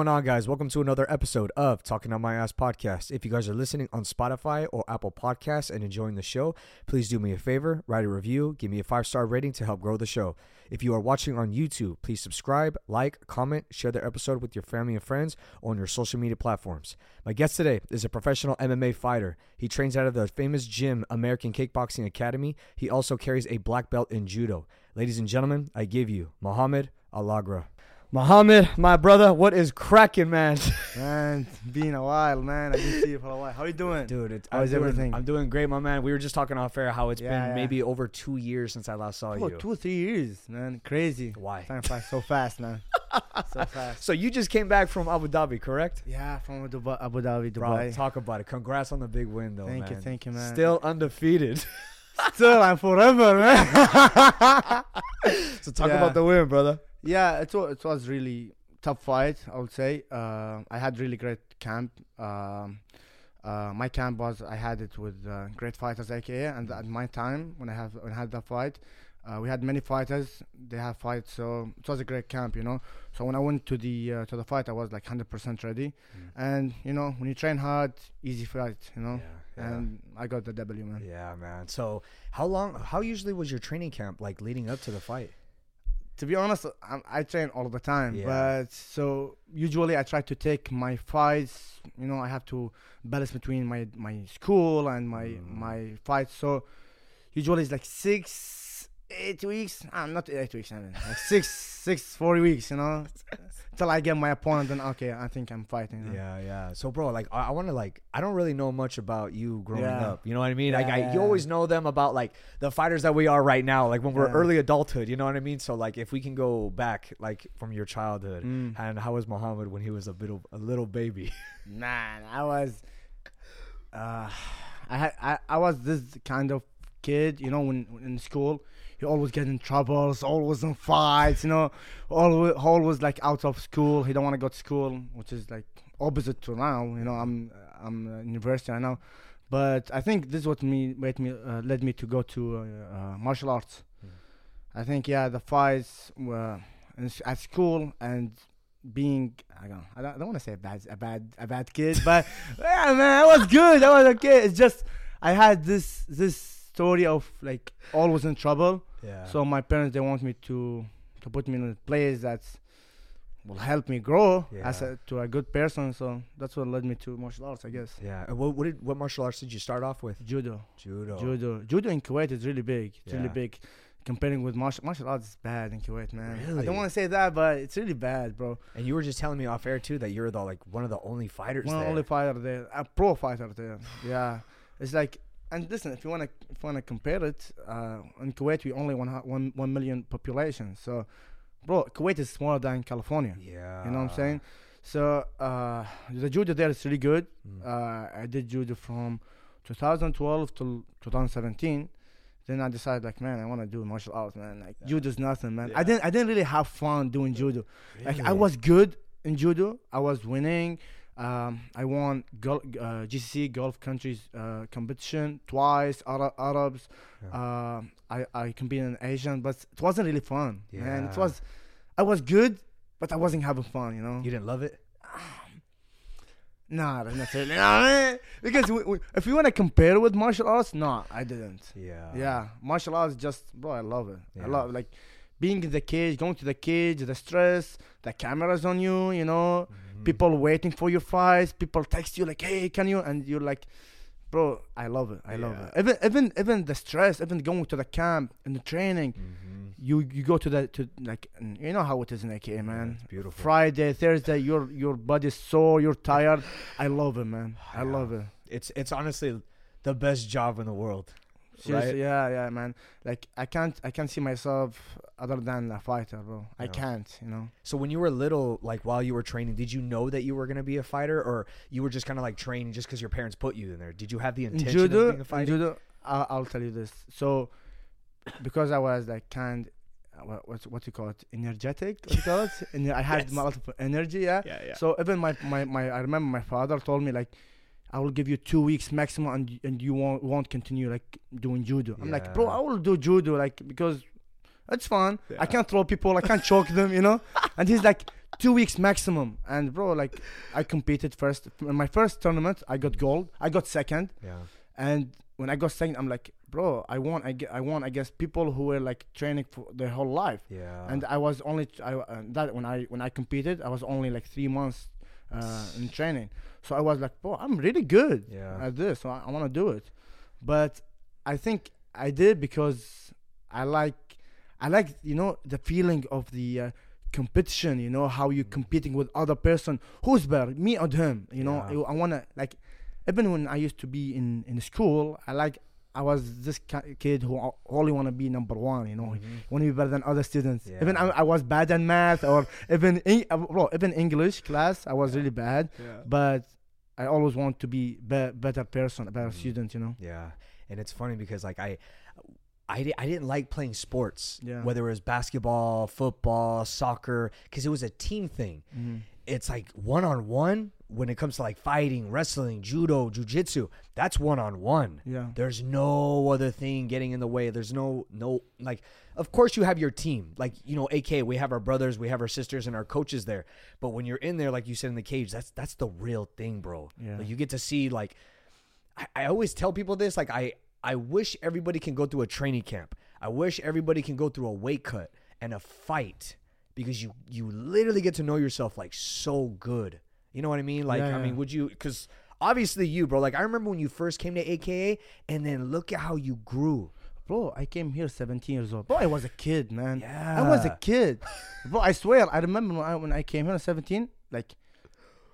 going on, guys? Welcome to another episode of Talking Out My Ass podcast. If you guys are listening on Spotify or Apple Podcasts and enjoying the show, please do me a favor, write a review, give me a five star rating to help grow the show. If you are watching on YouTube, please subscribe, like, comment, share the episode with your family and friends on your social media platforms. My guest today is a professional MMA fighter. He trains out of the famous gym, American Kickboxing Academy. He also carries a black belt in judo. Ladies and gentlemen, I give you Mohammad Alaqraa. Mohammad, my brother, what is cracking, man? Man, been a while, man. I didn't see you for a while. How you doing? Dude, it's, How I'm is doing, everything? I'm doing great, my man. We were just talking off air how it's Yeah, been yeah. maybe over two years since I last saw Oh, you. two or three years, man. Crazy. Why? Time flies so fast, man. so fast. So you just came back from Abu Dhabi, correct? Yeah, from Dubai, Abu Dhabi, Bro, Dubai. talk about it. Congrats on the big win, though, Thank you, man. thank you, man. Still undefeated. Still, I'm forever, man. so talk Yeah. about the win, brother. Yeah, it was, it was really tough fight, I would say. Uh, I had really great camp. Um, uh, my camp was I had it with uh, great fighters, AKA, and at my time when I have when I had that fight, uh, we had many fighters. They have fights, so it was a great camp, you know. So when I went to the uh, to the fight, I was like 100% ready, and you know when you train hard, easy fight, you know. yeah. And I got the W, man. yeah, man. So how long? How usually was your training camp like leading up to the fight? To be honest, I, I train all the time. Yeah. But so usually I try to take my fights. You know, I have to balance between my my school and my Mm. my fights. So usually it's like six, eight weeks. Ah, not eight weeks. I mean, like six, six, four weeks. You know, till I get my opponent. Then okay, I think I'm fighting. know. Yeah, yeah. So, bro, like, I, I want to like, I don't really know much about you growing Yeah. up. You know what I mean? like, I, Yeah, you always know them about like the fighters that we are right now, like when we're Yeah. early adulthood. You know what I mean? So, like, if we can go back, like, from your childhood, Mm. and how was Mohammad when he was a little, a little baby? Man, I was, uh, I had, I, I was this kind of kid, you know, when, when in school, you always get in troubles, always in fights, you know, always, always like out of school. He don't want to go to school, which is like opposite to now. You know, I'm, I'm uh, university right now, but I think this is what me made me uh, led me to go to uh, uh, martial arts. Hmm. I think yeah, the fights were in, at school and being I don't I don't, don't want to say a bad a bad a bad kid, but yeah, man, I was good. I was okay. It's just I had this this story of like always in trouble. Yeah. So my parents they want me to to put me in a place that will help me grow as a, to a good person. So that's what led me to martial arts, I mm. guess. yeah. And what, what did what martial arts did you start off with? Judo, Judo. judo, judo in Kuwait is really big. It's really big. Comparing with martial martial arts is bad in Kuwait, man. Really? I don't want to say that, but it's really bad, bro. And you were just telling me off air too that you're the like one of the only fighters One there. only fighter there, a pro fighter there. Yeah, it's like, and listen, if you wanna if you wanna compare it, uh, in Kuwait we only one one one million population. So, bro, Kuwait is smaller than California. yeah. You know what I'm saying? So, uh, the judo there is really good. Mm. Uh, I did judo from 2012 to 2017. Then I decided, like, man, I want to do martial arts, man. Like, Yeah. judo's nothing, man. Yeah. I didn't, I didn't really have fun doing judo. Like I was good in judo. I was winning. Um, I won gol- uh, GCC Gulf Countries uh, competition twice. Ara- Arabs. Yeah. Uh, I I competed in Asian, but it wasn't really fun. Man, it was. I was good, but I wasn't having fun. You know. You didn't love it? Nah, not necessarily. Nah, man. Because we, we, if you want to compare with martial arts, no, I didn't. Yeah. Yeah, martial arts just bro, I love it. Yeah. I love like being in the cage, going to the cage, the stress, the cameras on you, you know, Mhm. people waiting for your fights, people text you like, "Hey, can you?" and you're like, "Bro, I love it. I love it." Even even even the stress, even going to the camp and the training, Mhm. you you go to the to like you know how it is in AKA, Yeah, man. it's beautiful. Friday, Thursday, your your body's sore, you're tired. I love it, man. I Yeah. love it. It's it's honestly the best job in the world. Seriously, yeah, yeah, man. Like I can't, I can't see myself other than a fighter, bro. I can't, you know. So when you were little, like while you were training, did you know that you were gonna be a fighter, or you were just kind of like training just because your parents put you in there? Did you have the In intention of judo, being a fighter? judo, I'll, I'll tell you this. So, because I was like kind, what what's what do you call it, energetic, what you call it, and I had Yes. multiple energy, yeah. Yeah, yeah. So even my, my my I remember my father told me like, I will give you two weeks maximum, and and you won't won't continue like doing judo. I'm like, bro, I will do judo like because it's fun. I can't throw people, I can't choke them, you know. And he's like, two weeks maximum. And bro, like I competed first. In my first tournament, I got gold. I got second. Yeah. And when I got second, I'm like, bro, I won. I, get, I won against people who were like training for their whole life. Yeah. And I was only I uh, that when I when I competed, I was only like three months uh, in training. So I was like, bro, I'm really good yeah. at this. So I, I want to do it. But I think I did because I like I like you know the feeling of the uh, competition. You know how you're competing with other person who's better, me or him. You know Yeah. I, wanna like even when I used to be in in school, I like I was this kid who only want to be number one. You know, Mhm. want to be better than other students. Even I, I was bad in math or even in, uh, bro, even English class, I was really bad. Yeah. But I always want to be be- better person, a better Mhm. student. You know. Yeah, and it's funny because like I, I, di- I didn't like playing sports. Yeah. Whether it was basketball, football, soccer, because it was a team thing. Mm-hmm. It's like one on one when it comes to like fighting, wrestling, judo, jujitsu. That's one on one. Yeah. There's no other thing getting in the way. There's no no like. Of course, you have your team. Like you know, AK. We have our brothers, we have our sisters, and our coaches there. But when you're in there, like you said in the cage, that's that's the real thing, bro. Yeah. Like, you get to see like. I, I always tell people this. Like I I wish everybody can go through a training camp. I wish everybody can go through a weight cut and a fight because you you literally get to know yourself like so good. You know what I mean? Like Yeah, I mean, would you? Because obviously you, bro. Like I remember when you first came to AKA, and then look at how you grew. Bro, I came here 17 years old. Bro, I was a kid, man. Yeah. I was a kid. Bro, I swear, I remember when I, when I came here at 17, like,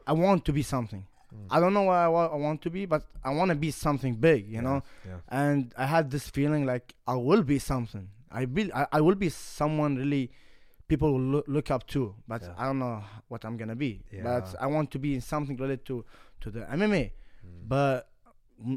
I want to be something. Mm. I don't know what I, wa- I want to be, but I want to be something big, you know? Yeah. And I had this feeling like I will be something. I, be, I, I will be someone really people will look, look up to, but Yeah. I don't know what I'm to be. Yeah. But I want to be in something related to, to the MMA. Mm. But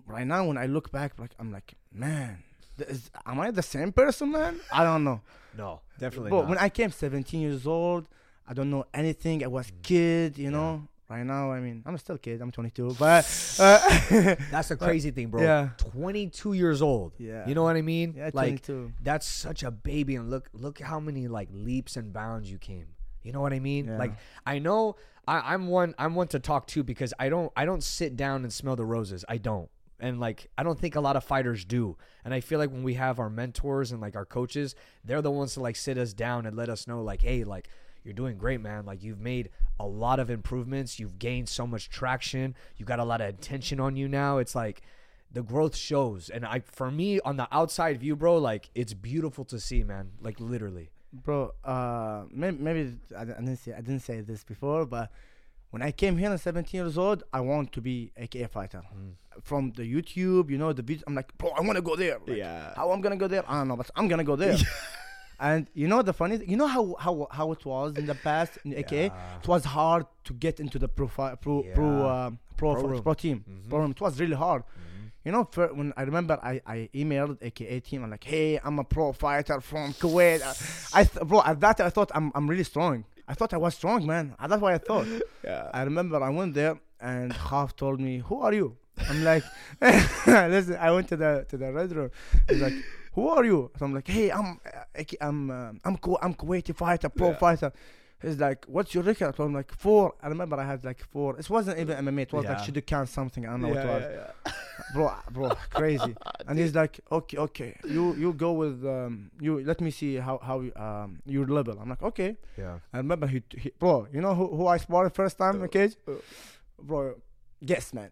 right now, when I look back, like I'm like, man, is, am I the same person, man? I don't know. No, definitely. But not. when I came 17 years old, I don't know anything. I was Mm. kid, you know. Right now, I mean, I'm still a kid. I'm 22, but uh, that's the crazy thing, bro. Yeah. 22 years old. yeah, You know what I mean? yeah, like 22. that's such a baby, and look look how many like leaps and bounds you came. You know what I mean? Yeah. Like I know I, I'm one I'm one to talk to because I don't I don't sit down and smell the roses. I don't. And like I don't think a lot of fighters do. And I feel like when we have our mentors and like our coaches, they're the ones to like sit us down and let us know like, hey, like you're doing great, man. Like you've made a lot of improvements. You've gained so much traction. You got a lot of attention on you now. It's like the growth shows. And I for me on the outside view, bro, like it's beautiful to see, man. Like literally. bro. Uh, maybe, maybe I, didn't say I didn't say this before, but when I came here at 17 years old, I want to be AKA fighter. From the YouTube, you know, the video, I'm like, bro, I want to go there. Like, Yeah. How I'm gonna go there? I don't know, but I'm gonna go there. and you know the funny, thing, you know how how how it was in the past in AKA. Yeah. It was hard to get into the pro fi- pro pro uh, pro, Pro pro, pro team. Mhm. Pro. It was really hard. Mhm. You know, for, when I remember, I, I emailed AKA team. I'm like, hey, I'm a pro fighter from Kuwait. I, I th- bro, at that I thought I'm I'm really strong. I thought I was strong, man. Uh, That's what I thought. Yeah. I remember I went there and Half told me, "Who are you?" I'm like, "Listen, I went to the to the red room. He's like, "Who are you?" So I'm like, "Hey, I'm uh, I'm uh, I'm Ku- I'm Kuwaiti fighter, pro Yeah. fighter." He's like, "What's your record?" So I'm like, four. I remember I had like four. It wasn't even MMA. It was like Yeah. Shidokan something. I don't know what it was bro, bro, crazy. and he's like, okay, okay, you you go with um, you. Let me see how how you, um your level. I'm like, okay. Yeah. I remember he, he bro, you know who who I sparred first time in the cage, uh. bro. Guess, man,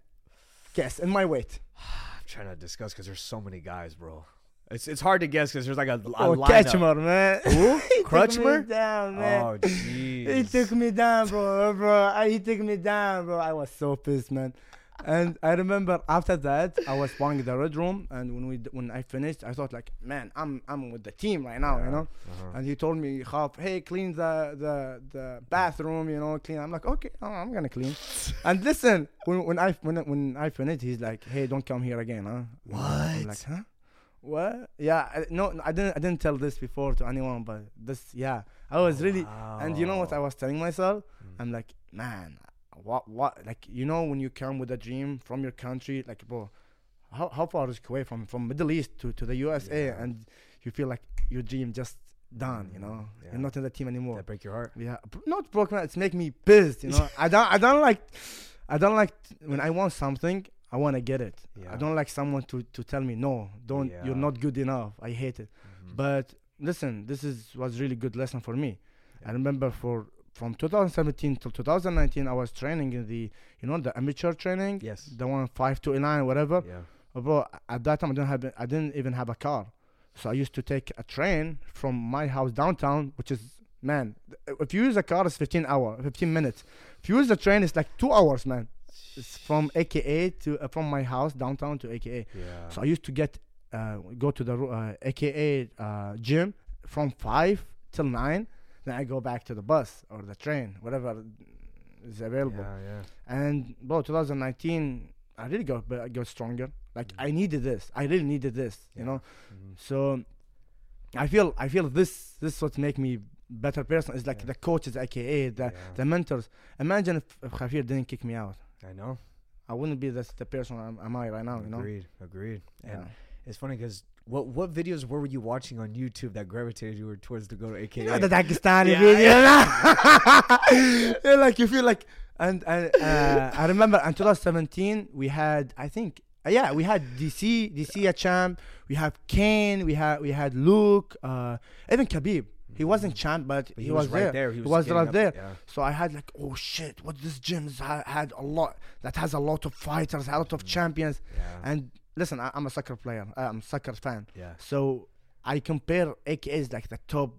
guess in my weight. I'm trying to discuss because there's so many guys, bro. It's it's hard to guess because there's like a, a Oh, lineup. Ketchmer, man. Who? he took me Crutchmer? down, man. Oh, jeez. He took me down, bro, bro. I- He took me down, bro. I was so pissed, man. And I remember after that, I was playing the red room, and when we when I finished, I thought like, man, I'm I'm with the team right now, you know. Uh-huh. And he told me, "Khaf, hey, clean the the the bathroom, you know, clean." I'm like, okay, oh, I'm gonna clean. and listen, when when I when when I finished, he's like, hey, don't come here again, huh? I'm What? like, huh? What? Yeah, I, no, I didn't I didn't tell this before to anyone, but this, yeah, I was really. And you know what I was telling myself? Mm. I'm like, man, what, what? Like, you know, when you come with a dream from your country, like, bro, how, how far is Kuwait from from Middle East to, to the USA, Yeah. and you feel like your dream just done. You know, Yeah. you're not in the team anymore. That break your heart. Yeah, not broken. It's make me pissed. You know, I don't. I don't like. I don't like t- when I want something. I want to get it. Yeah. I don't like someone to to tell me no. Don't. You're not good enough. I hate it. Mhm. But listen, this is was really good lesson for me. Yeah. I remember for from 2017 till 2019, I was training in the you know the amateur training, yes. the one five to nine whatever. Yeah. Uh, Bro, at that time I didn't have I didn't even have a car, so I used to take a train from my house downtown, which is man, if you use a car, it's 15 hour, 15 minutes. If you use the train, it's like two hours, man. It's from AKA to uh, from my house downtown to AKA. Yeah. So I used to get uh, go to the uh, AKA uh, gym from five till nine. Then I go back to the bus or the train, whatever is available. Yeah, yeah. And bro, 2019, I really got but I got stronger. Like Mhm. I needed this. I really needed this. Yeah. You know. Mhm. So I feel I feel this this what make me better person is like Yeah. the coaches, aka the Yeah. the mentors. Imagine if, if Javier didn't kick me out. I know. I wouldn't be this the person I'm, am I right now. You know. Agreed. Agreed. Yeah. And it's funny because what what videos were you watching on YouTube that gravitated you towards to go to AKA? The Dagestani Yeah, video. Yeah, like you feel like, and, and uh, I remember in 2017 we had, I think, uh, yeah, we had DC, DC a champ. We have Cain. We had we had Luke. Uh, even Khabib. He wasn't champ, but. But he, was, right there. there. He He was, was right up- there. Yeah. So I had like, oh shit, what this gym ha- had a lot that has a lot of fighters, a lot of Mhm. champions. Yeah. And listen, I, I'm a soccer player. I'm a soccer fan. yeah. So I compare AKAs like the top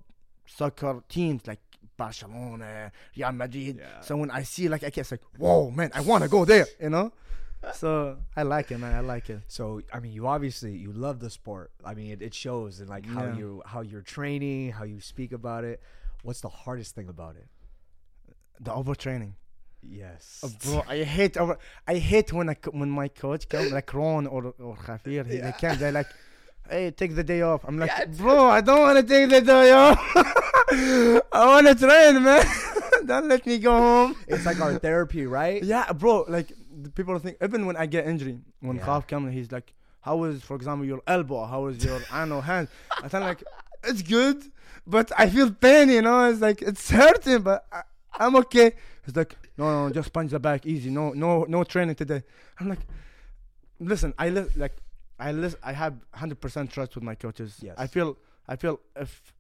soccer teams like Barcelona, Real Madrid. Yeah. So when I see like AK, it's like, whoa, man, I want to go there, you know? So I like it, man. I like it. So I mean, you obviously you love the sport. I mean, it, it shows in like how Yeah. you how you're training, how you speak about it. What's the hardest thing about it? The overtraining. Yes. Uh, bro, I hate over. I hate when I when my coach come like Ron or or Javier. He, They come. They're like, "Hey, take the day off." I'm like, "Bro, I don't want to take the day off. I want to train, man. don't let me go home." it's like our therapy, right? Yeah, bro. Like people think even when I get injury, when Yeah. Khaf comes, he's like, "How is, for example, your elbow? How is your I know hand?" I tell like, "It's good, but I feel pain. You know, it's like it's hurting, but I, I'm okay." He's like, "No, no, just punch the back, easy. No, no, no training today." I'm like, "Listen, I li- like, I lis- I have hundred percent trust with my coaches. Yes. I feel, I feel if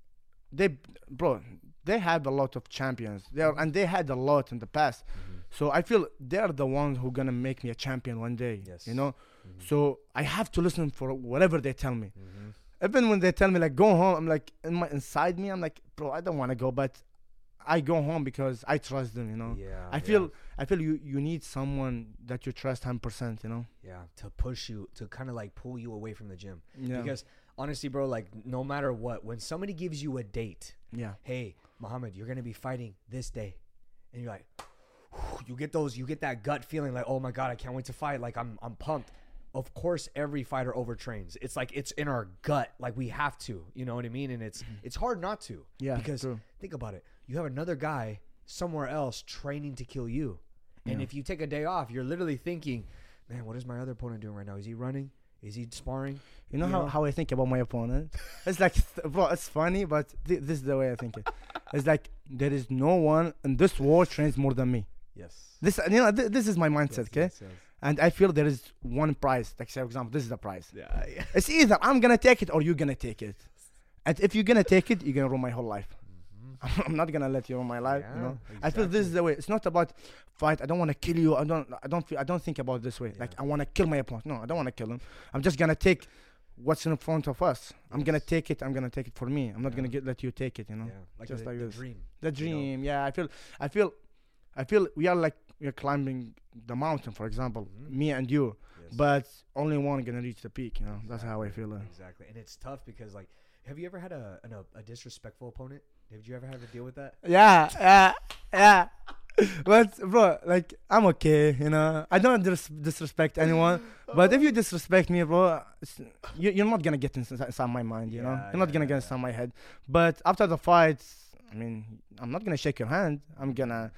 they, bro." They have a lot of champions. They are, and they had a lot in the past. Mhm. So I feel they're the ones who gonna make me a champion one day. Yes. You know. Mhm. So I have to listen for whatever they tell me. Mhm. Even when they tell me like go home, I'm like in my inside me, I'm like, bro, I don't want to go, but I go home because I trust them. You know. Yeah. I yeah, feel I feel you you need someone that you trust 100. percent You know. yeah to push you to kind of like pull you away from the gym Yeah. because honestly, bro, like no matter what, when somebody gives you a date, yeah. hey, Mohammad, you're gonna be fighting this day, and you're like, you get those, you get that gut feeling like, oh my god, I can't wait to fight. Like I'm, I'm pumped. Of course, every fighter overtrains. It's like it's in our gut, like we have to. You know what I mean? And it's mm-hmm. it's hard not to. Yeah. Because true. think about it. You have another guy somewhere else training to kill you, and Yeah. if you take a day off, you're literally thinking, man, what is my other opponent doing right now? Is he running? Is he sparring? You know you how, know? how I think about my opponent? It's like, well, it's funny, but th- this is the way I think it. It's like there is no one in this world trains more than me. Yes. This, you know, th- this is my mindset, okay? Yes, yes, And I feel there is one prize. Like, say, for example, this is the prize. yes. Yeah. yeah. It's either I'm gonna take it or you're gonna take it. And if you're gonna take it, you're gonna ruin my whole life. Mhm. I'm not gonna let you ruin my life. you Yeah, know. I feel this is the way. It's not about fight. I don't want to kill you. I don't. I don't. Feel, I don't think about this way. Like I want to kill my opponent. No, I don't want to kill him. I'm just gonna take what's in front of us. I'm gonna take it. I'm gonna take it for me. I'm not Yeah. gonna get let you take it. You know. Yeah, like Just the, like the this. dream. The you know? dream. Yeah. I feel. I feel. I feel we are like we are climbing the mountain, for example, Mhm. me and you. Yes. But only one gonna reach the peak. You know. That's how I feel. Uh, Exactly, and it's tough because like, have you ever had a an, a, disrespectful opponent? Did you ever have to deal with that? Yeah, yeah, yeah. But bro, like I'm okay, you know. I don't dis- disrespect anyone. But if you disrespect me, bro, you, you're not gonna get inside, inside my mind, you know. Yeah, You're not gonna yeah, get inside my head. But after the fight, I mean, I'm not gonna shake your hand. I'm gonna,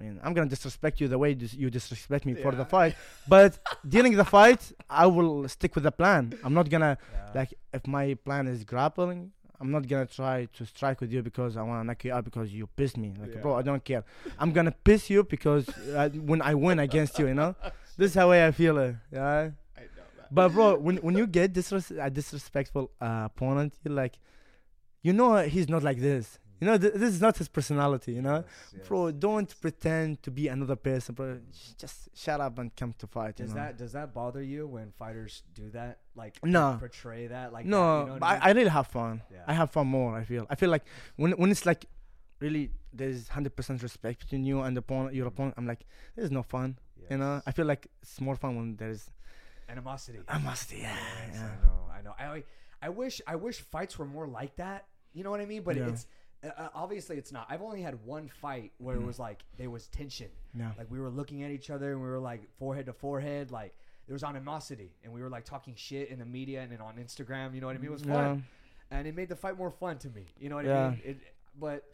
I mean, I'm gonna disrespect you the way dis- you disrespect me for the fight. But during the fight, I will stick with the plan. I'm not gonna Yeah. like if my plan is grappling. I'm not gonna try to strike with you because I wanna knock you out because you pissed me. Like, Yeah. bro, I don't care. I'm gonna piss you because uh, when I win against you, you know. This is how I feel. Uh, yeah. I know that. But bro, when when you get disres- a disrespectful uh, opponent, you're like, you know, he's not like this. You know, th- this is not his personality. You know, bro, don't pretend to be another person, bro. Just shut up and come to fight. Does you know? that does that bother you when fighters do that? Like No. portray that like no, that, you know but I I, mean? I really have fun. Yeah. I have fun more. I feel. I feel like when when it's like really there's hundred percent respect between you and the opponent, your mm-hmm. opponent. I'm like, there's no fun. You know, I feel like it's more fun when there's animosity. animosity. Yeah, Yes, yeah. I know. I know. I I wish I wish fights were more like that. You know what I mean? But Yeah. it's uh, uh, obviously it's not. I've only had one fight where it was like there was tension. Yeah. Like we were looking at each other and we were like forehead to forehead. Like there was animosity and we were like talking shit in the media and then on Instagram. You know what I mean? It was fun and it made the fight more fun to me. You know what Yeah. I mean? It, but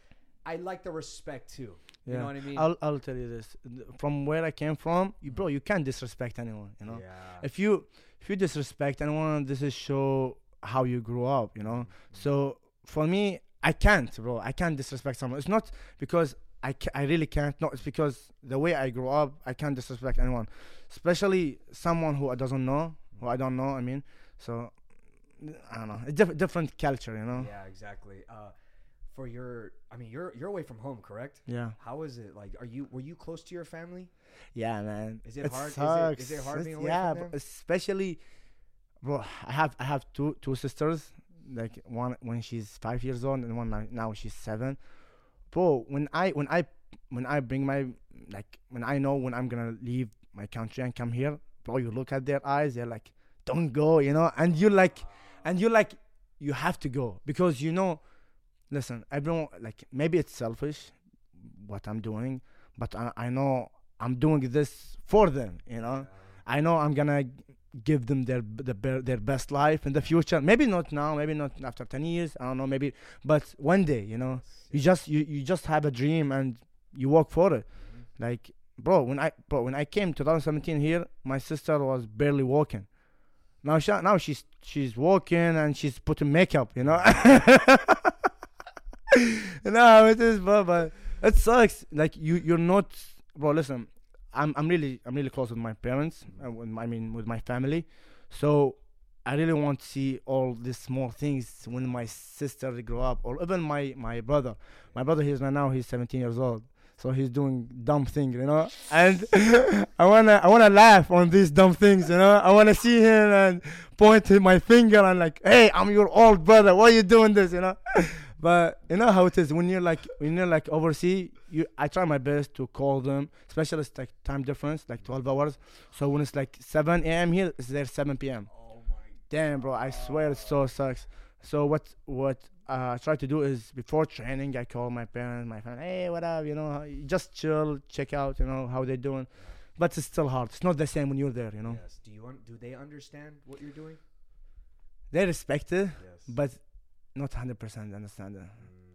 I like the respect too. Yeah. You know what I mean? I'll I'll tell you this. From where I came from, you, bro, you can't disrespect anyone. You know, Yeah. if you if you disrespect anyone, this is show how you grew up. You know, Mm-hmm. so for me, I can't, bro. I can't disrespect someone. It's not because I, ca- I really can't. No, it's because the way I grew up, I can't disrespect anyone, especially someone who I doesn't know, who I don't know. I mean, so I don't know. It's diff- different culture, you know. Yeah, exactly. Uh, for your, I mean, you're you're away from home, correct? Yeah, How is it? Like, are you were you close to your family? yeah, man. Is it hard? Is it- Sucks. is it hard It's- being away yeah, from them? especially, bro. I have I have two two sisters. Like one when she's five years old and one now- she's seven. Bro, when I when I when I bring my like when I know when I'm gonna leave my country and come here, bro, you look at their eyes, they're like, "Don't go," you know, and you like, and you like, you have to go because you know. Listen, everyone like maybe it's selfish, what I'm doing, but I, I know I'm doing this for them. You know, I know I'm gonna give them their the, their best life in the future. Maybe not now, maybe not after ten years. I don't know, maybe, but one day, you know, you just you, you just have a dream and you work for it. Mm-hmm. Like, bro, when I bro when I came 2017 here, my sister was barely walking. Now she now she's she's walking and she's putting makeup. You know. no, it is, bro. But it sucks. Like you, you're not, bro. Listen, I'm, I'm really, I'm really close with my parents. uh, with my- I mean, with my family. So I really want to see all these small things when my sister grow up, or even my, my brother. My brother, he's right now, he's 17 years old. So he's doing dumb things, you know, and I wanna, I wanna laugh on these dumb things, you know. I wanna see him and point my finger and like, hey, I'm your old brother. Why you doing this, you know? But you know how it is when you're like when you're like overseas. You, I try my best to call them, especially it's like time difference, like 12 hours. So when it's like 7 a.m. here, it's there 7 p.m. Oh my. Damn, bro, I swear it so sucks. So what what uh, I try to do is before training, I call my parents, my friend, hey, what up? You know, just chill, check out, you know, how they're doing. But it's still hard. It's not the same when you're there, you know. Yes. Do you un- do they understand what you're doing? They respect it, Yes. but not 100% understand it.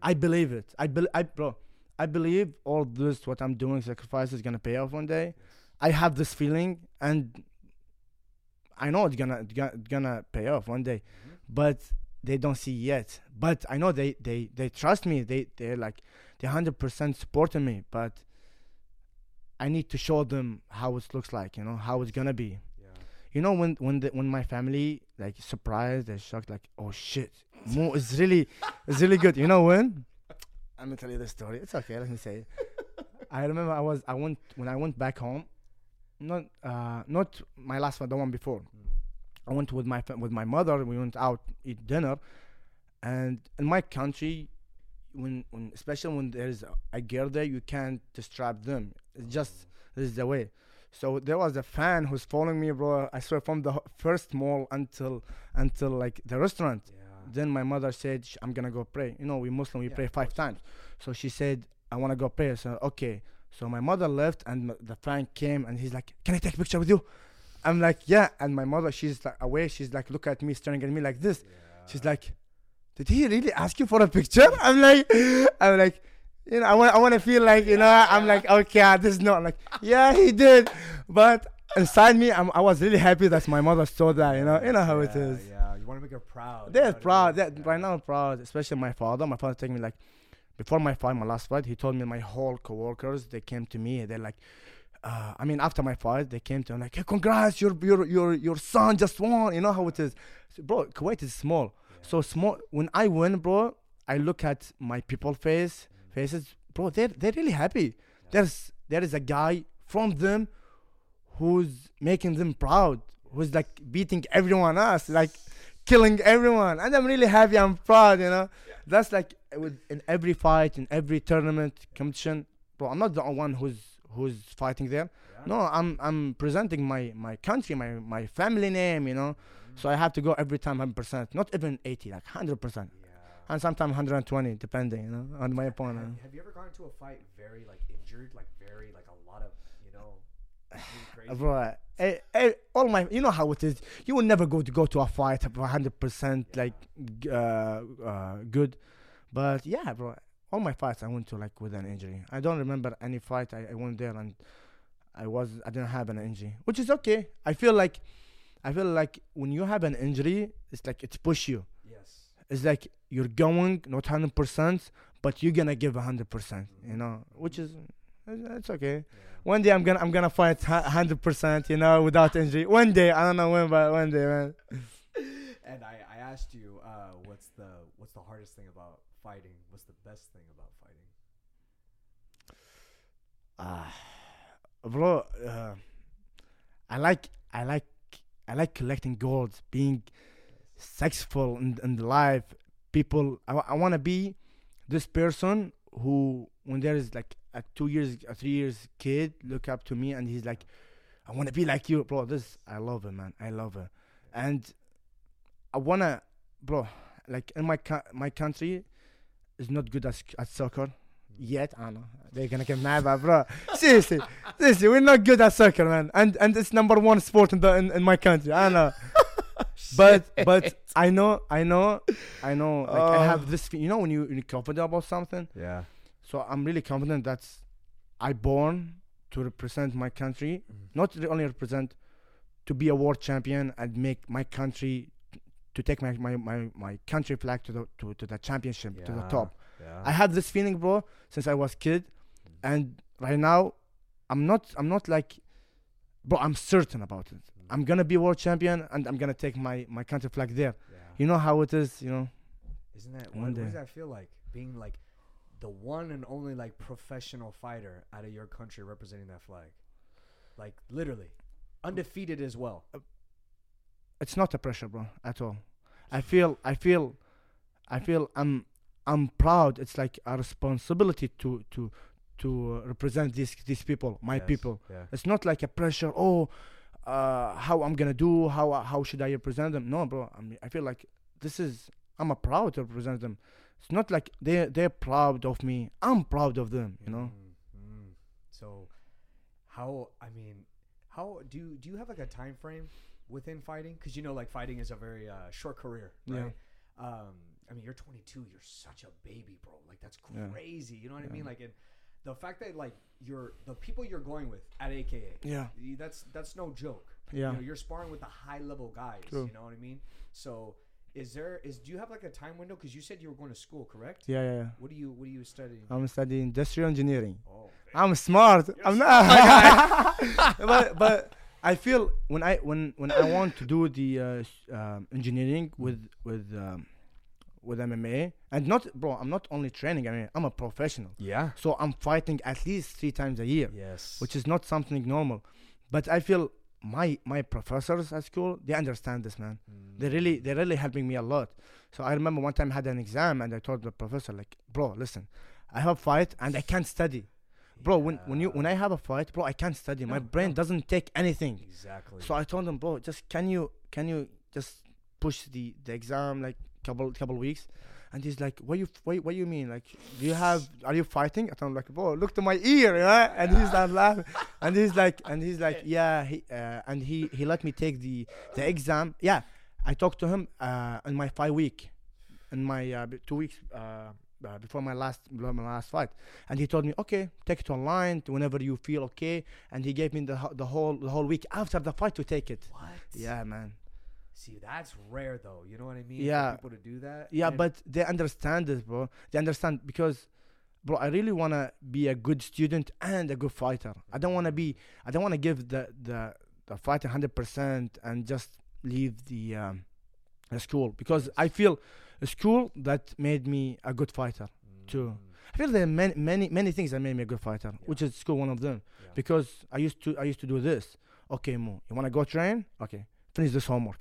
I believe it. I bel I bro, I believe all this what I'm doing sacrifice is gonna pay off one day. I have this feeling, and I know it's gonna it's gonna, it's gonna pay off one day, Mhm. but they don't see yet. But I know they they they trust me. They they're like they hundred percent supporting me. But I need to show them how it looks like. You know how it's gonna be. You know when when the, when my family like surprised, they're shocked, like oh shit, Mo is really is really good. You know when? I'm gonna tell you the story. It's okay. Let me say. it. I remember I was I went when I went back home. Not uh not my last one, the one before. I went with my with my mother. We went out eat dinner, and in my country, when when especially when there's a, a girl there, you can't distract them. It's just this is the way. So there was a fan who's following me, bro. I swear from the first mall until until like the restaurant. Yeah. Then my mother said, "I'm gonna go pray." You know, we Muslim, we Yeah, pray five times. So she said, "I wanna go pray." So okay. So my mother left, and the fan came, and he's like, "Can I take a picture with you?" I'm like, "Yeah." And my mother, she's like away. She's like, look at me, staring at me like this. She's like, "Did he really ask you for a picture?" I'm like, I'm like, you know, I want, I want to feel like, you know, I'm like, okay, ah, this is not like, yeah, he did, but inside me, I'm, I was really happy that my mother saw that. You know, you know how it Yeah, is. Yeah. want to make her proud. They're know what I proud. That right now, I'm proud. Especially my father. My father taking me like before my fight, my last fight. He told me my whole coworkers. They came to me. They're like, uh, I mean, after my fight, they came to me like, hey, congrats, your your your your son just won. You know how it is, so, bro. Kuwait is small, so small. When I win, bro, I look at my people face faces, bro. They're they're really happy. There's there is a guy from them who's making them proud, who's like beating everyone else, like killing everyone, and I'm really happy. I'm proud, you know. That's like with in every fight, in every tournament competition, bro. I'm not the only one who's who's fighting there. Yeah. No, I'm I'm presenting my my country, my my family name, you know. Mm-hmm. So I have to go every time 100%, not even 80, like 100%, Yeah. And sometimes 120, depending, you know, on my opponent. Have, have you ever gone into a fight very like injured, like very like a lot of you know, crazy? Bro, eh, eh, all my, you know how it is. You will never go to go to a fight hundred percent like uh, uh, good, but yeah, bro. All my fights I went to like with an injury. I don't remember any fight I, I went there and I was I didn't have an injury, which is okay. I feel like I feel like when you have an injury, it's like it's push you. It's like you're going not hundred percent, but you're gonna give hundred percent. You know, which is it's okay. One day I'm gonna I'm gonna fight hundred percent, you know, without injury. One day I don't know when, but one day, man. And I, I asked you, uh, what's the what's the hardest thing about fighting? What's the best thing about fighting? Ah, bro, uh, I like I like I like collecting gold, being successful in in life. People, I, I want to be this person who, when there is like a two years, a three years kid, look up to me and he's like, I want to be like you, bro. This I love it, man. I love it, and I wanna, bro. Like in my my country, is not good at at soccer yet. I know they're gonna get mad, but bro, seriously, seriously, we're not good at soccer, man. And and it's number one sport in the in, in my country. I know, but but I know I know I know. Like I have oh. this, you know, when you when you're confident about something. Yeah. So I'm really confident that I born to represent my country, mm. not to only represent, to be a world champion and make my country, to take my my, my, my country flag to the to, to the championship to the top. Yeah. I have this feeling, bro, since I was kid, mm. and right now, I'm not I'm not like, bro, I'm certain about it. I'm gonna be world champion and I'm gonna take my my country flag there. yeah. You know how it is, you know. Isn't that One what, what does that feel like? Being like the one and only like professional fighter out of your country representing that flag. Like literally. Undefeated as well. it's not a pressure, bro, at all. I feel, I feel, I feel I'm, I'm proud. It's like a responsibility to to to uh, represent these these people, my Yes. people. Yeah. It's not like a pressure. Oh, uh, how I'm gonna do? How how should I represent them? No, bro. I mean, I feel like this is. I'm a proud to represent them. It's not like they they're proud of me. I'm proud of them. You know. Mm, mm. So how I mean, how do you do you have like a time frame within fighting? Cuz you know like fighting is a very uh, short career, Yeah. right? Um I mean, you're 22, you're such a baby, bro. Like that's Yeah. crazy. You know what I mean? Like and the fact that like you're the people you're going with at AKA. Yeah. That's that's no joke. Yeah. You know, you're sparring with the high level guys, True. you know what I mean? So is there is do you have like a time window cuz you said you were going to school, correct? Yeah, yeah, yeah. What do you what are you studying? I'm studying industrial engineering. oh, I'm smart. I'm not. but but I feel when I when when I want to do the uh, um, engineering with with um, with MMA and not bro, I'm not only training. I mean, I'm a professional. yeah. So I'm fighting at least three times a year, Yes. which is not something normal. But I feel my my professors at school they understand this man. Mm. They really they're really helping me a lot. So I remember one time I had an exam and I told the professor like, bro, listen, I have fight and I can't study. Bro, when, when you when I have a fight, bro, I can't study. My No, brain no. doesn't take anything. exactly. So I told him, bro, just can you can you just push the, the exam like couple couple weeks? And he's like, what you what, what you mean? Like, do you have are you fighting? And I'm like, bro, look to my ear, right? And he's like laughing, and he's like, and he's like, yeah, he uh, and he he let me take the the exam. Yeah, I talked to him uh, in my five week, in my uh, two weeks uh, uh, before my last my last fight, and he told me, okay, take it online to whenever you feel okay, and he gave me the the whole the whole week after the fight to take it. what? Yeah, man. See, that's rare though. You know what I mean? For Yeah. people to do that. Yeah, And- but they understand this, bro. They understand because, bro, I really wanna be a good student and a good fighter. I don't wanna be. I don't wanna give the the the fight hundred percent and just leave the um, the school because I feel a school that made me a good fighter. too. Mm, I feel there are many many many things that made me a good fighter, which is school one of them. yeah. Because I used to I used to do this. Okay, Mo, you wanna go train? Okay, finish this homework.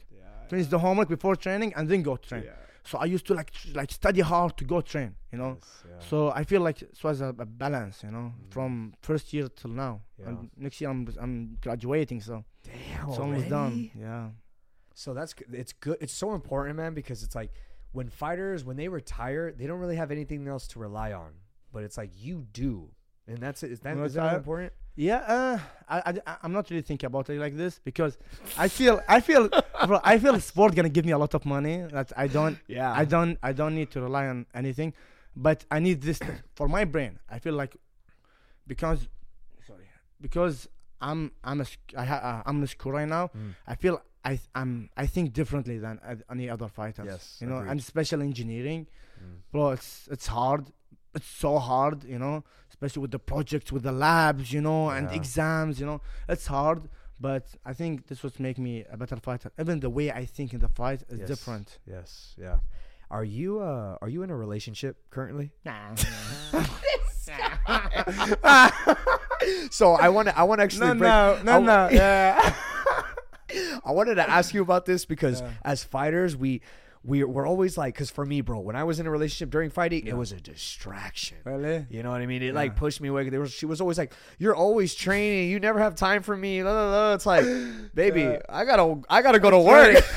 Finish the homework before training and then go train. Yeah. So I used to like tr- like study hard to go train, you know. Yes, yeah. So I feel like it was a, a balance, you know, Mm. from first year till now. Yeah. And next year I'm I'm graduating, so Damn, it's almost done. already? Yeah. So that's good. It's good. It's so important, man, because it's like when fighters when they retire, they don't really have anything else to rely on. But it's like you do, and that's it. Is that, is that important? Yeah, uh, I, I, I'm not really thinking about it like this because I feel, I feel, bro, I feel sport gonna give me a lot of money that I don't, Yeah. I don't, I don't need to rely on anything, but I need this for my brain. I feel like because, sorry, because I'm, I'm a, I ha, uh, I'm in school right now. Mm. I feel I, I'm, I think differently than uh, any other fighters. Yes, you know, agreed. and special engineering, Mm. bro, it's, it's hard. It's so hard, you know, especially with the projects, with the labs, you know, and Yeah. exams, you know, it's hard. But I think this was make me a better fighter. Even the way I think in the fight is Yes. different. Yes. Yeah. Are you uh are you in a relationship currently? Nah. So I want to I want to actually no, break, no, no, I- no. Yeah. I wanted to ask you about this because Yeah. as fighters, we we we're always like, because for me, bro, when I was in a relationship during fighting, Yeah. it was a distraction. really? You know what I mean? It like pushed me away. There was she was always like, "You're always training. You never have time for me." It's like, baby, Yeah. I gotta I gotta go to work.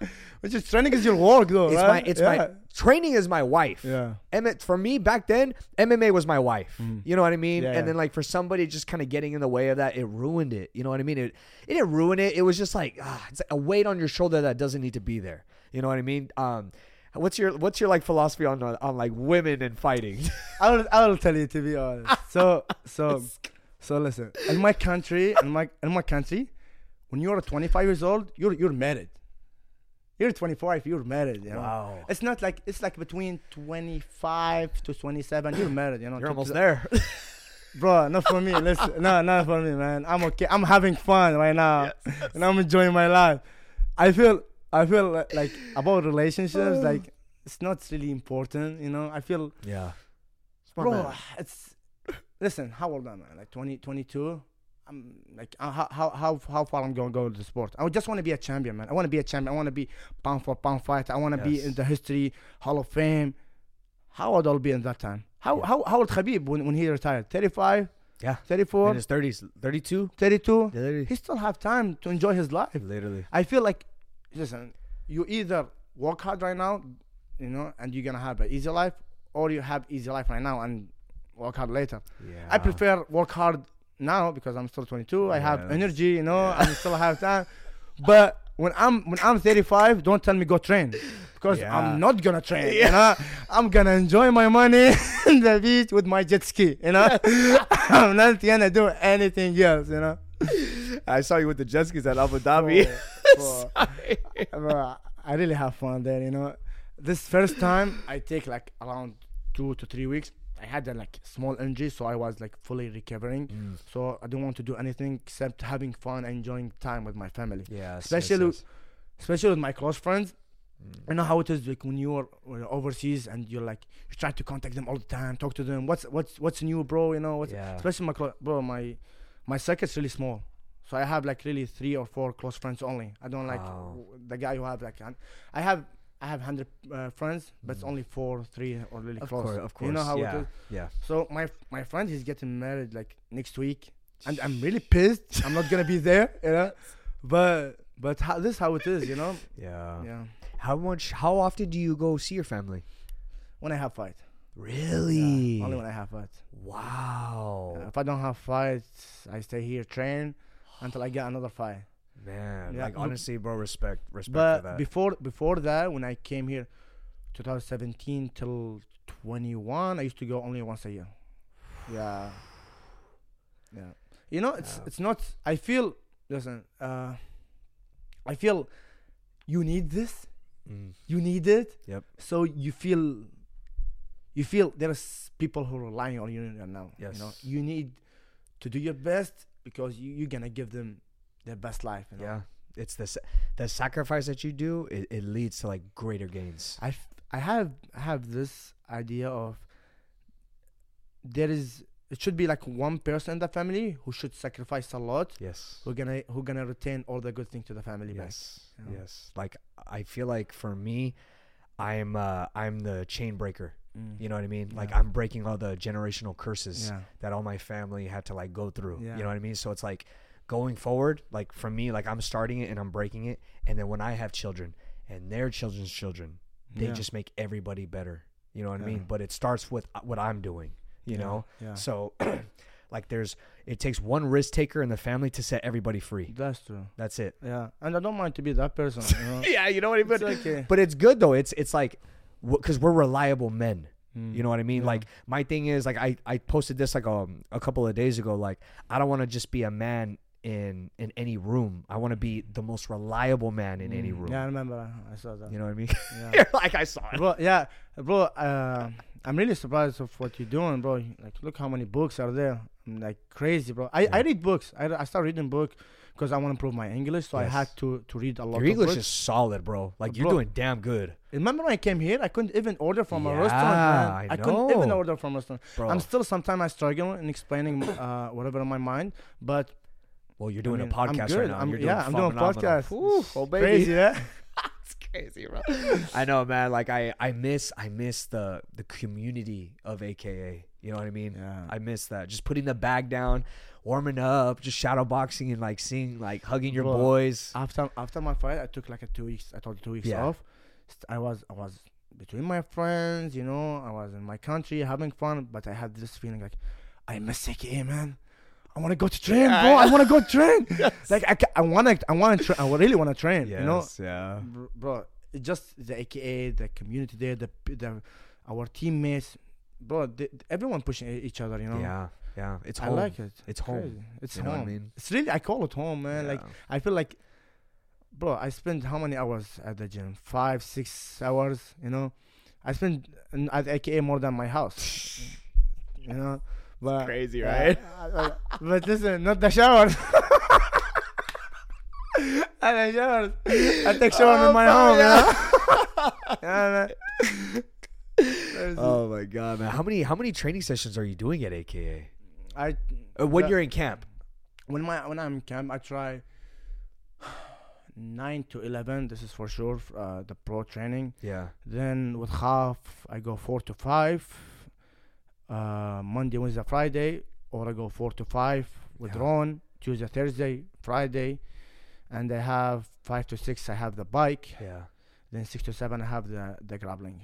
Which is training is your work, though. it's my right? it's yeah. my training is my wife. Yeah. M- for me back then, MMA was my wife. Mm. You know what I mean? Yeah, and yeah. then like for somebody just kind of getting in the way of that, it ruined it. You know what I mean? It it didn't ruin it. It was just like ah, it's a weight on your shoulder that doesn't need to be there. You know what I mean? Um, what's your what's your like philosophy on on, like women and fighting? I will, I will tell you to be honest. So, so, so listen. In my country, in my in my country, when you're 25 years old, you're you're married. You're 25, you're married. You know? wow, It's not like it's like between 25 to 27. You're married. You know. you're almost there. bro. Not for me. Listen, no, not for me, man. I'm okay. I'm having fun right now, and I'm enjoying my life. I feel, I feel li- like about relationships, like it's not really important. You know, I feel yeah, bro it's listen how old am i? Like 20 22 i'm like uh, how how how how far i'm going to go with the sport? I just want to be a champion man. I want to be a champion. I want to be pound for pound fighter. I want to be in the history hall of fame. How old i'll be in that time? How Yeah. how, how old khabib when, when he retired? 35 Yeah. 34 in his thirties, thirty-two. 32 Yeah, he still have time to enjoy his life. Literally. i feel like listen you either work hard right now you know and you're gonna have an easy life or you have easy life right now and work hard later Yeah, I prefer work hard now because I'm still 22. I have energy, you know, and still have time. But when I'm when I'm 35, don't tell me go train because Yeah. I'm not gonna train. You know, I'm gonna enjoy my money in the beach with my jet ski. You know, I'm not gonna do anything else. You know. I saw you with the jet skis at Abu Dhabi. Oh. Bro, bro, I really have fun there. You know, this first time I take like around two to three weeks. I had a like small injury, so I was like fully recovering. Mm. So I didn't want to do anything except having fun, and enjoying time with my family, Yeah, Especially- especially with my close friends. I know how it is like when you're uh, overseas and you're like you try to contact them all the time, talk to them. What's what's what's new, bro? You know what's yeah. especially my clo- bro my my circuit's really small so i have like really three or four close friends only i don't like Wow. the guy who have like hun- i have i have 100 uh, friends but it's Mm. only four three or really Of close course, of course. you know how yeah, it is Yeah. so my my friend he's getting married like next week and i'm really pissed i'm not gonna be there you know but but how, this is how it is you know Yeah. yeah How much? How often do you go see your family? when i have fight Really? yeah, only when i have fight wow. Uh, if i don't have fights i stay here train until i get another fight Man, Yeah, like honestly, bro, respect, respect but for that. before before that when i came here 2017 till 21 i used to go only once a year yeah yeah you know it's Yeah. it's not i feel listen uh i feel you need this, Mm. you need it. Yep. So you feel, you feel there's people who are relying on you right now. You know, Yes. you need to do your best because you, you're gonna give them their best life. You know? Yeah, it's the the sacrifice that you do. It, it leads to like greater gains. I, f- I have I have this idea of there is it should be like one person in the family who should sacrifice a lot Yes. who gonna who gonna retain all the good things to the family back. Yes. Yeah. Yes. Like I feel like for me, I'm uh I'm the chain breaker. Mm. You know what I mean? Like I'm breaking all the generational curses Yeah. that all my family had to like go through. Yeah. You know what I mean? So it's like going forward, like for me, like I'm starting it and I'm breaking it, and then when I have children and their children's children, they Yeah. just make everybody better. You know what I mean? But it starts with uh, what I'm doing. You Yeah, know? Yeah. So like there's it takes one risk taker in the family to set everybody free. That's true. That's it. Yeah. And I don't mind to be that person. You know? yeah, you know what I mean? it's okay. But it's good though. It's it's like because we're reliable men. Mm. You know what I mean? Yeah. Like my thing is like I I posted this like um a couple of days ago. Like I don't want to just be a man in in any room. I want to be the most reliable man in any Mm. room. Yeah, I remember. I saw that. You know what I mean? Yeah. Like I saw it. bro, yeah, bro. Uh, I'm really surprised of what you're doing, bro. Like, look how many books are there. I'm like crazy, bro. I, I read books. I, I start reading book because I want to improve my English. So I had to to read a lot Your English is solid, bro. Like you're doing damn good, Remember when I came here? I couldn't even order from a Yeah, restaurant, man. I couldn't even order from a restaurant. bro. I'm still sometimes I struggle in explaining uh, whatever in my mind, but well, you're I doing mean, a podcast right now. I'm, you're yeah, doing I'm doing a podcast. Ooh, oh, baby. Crazy, yeah. it's crazy, bro. I know, man. Like I, I miss, I miss the the community of AKA. You know what I mean? Yeah. I miss that. Just putting the bag down, warming up, just shadow boxing and like seeing, like hugging your boys. after after my fight, I took like a two weeks. I told two weeks Yeah. off. I was I was between my friends, you know. I was in my country having fun, but I had this feeling like I miss AKA, man. I want to go to train, Yeah, bro. I I want to go train. Like I, I want to, I want to, tra- I really want to train. You know, yeah. Bro. It's just the AKA, the community there, the the our teammates, bro. Everyone pushing each other. You know. Yeah, yeah. It's I like it. It's home. Crazy. It's You home. I mean? It's really I call it home, man. Like I feel like, bro, I spend how many hours at the gym? Five, six hours. You know, I spend at AKA more than my house. you know, but crazy, uh, right? I- I- but listen, not the showers. At the showers. I take shower Oh, in my home. yeah. You know? yeah, man. Oh my god, man! How many how many training sessions are you doing at AKA? I Uh, when you're in camp? when my when I'm in camp, I try nine to eleven. This is for sure. Uh, the pro training. Yeah. Then with half, I go four to five. Uh, Monday, Wednesday, Friday, or I go four to five with Yeah. Ron. Tuesday, Thursday, Friday, and I have five to six. I have the bike. Yeah. Then six to seven, I have the the grappling.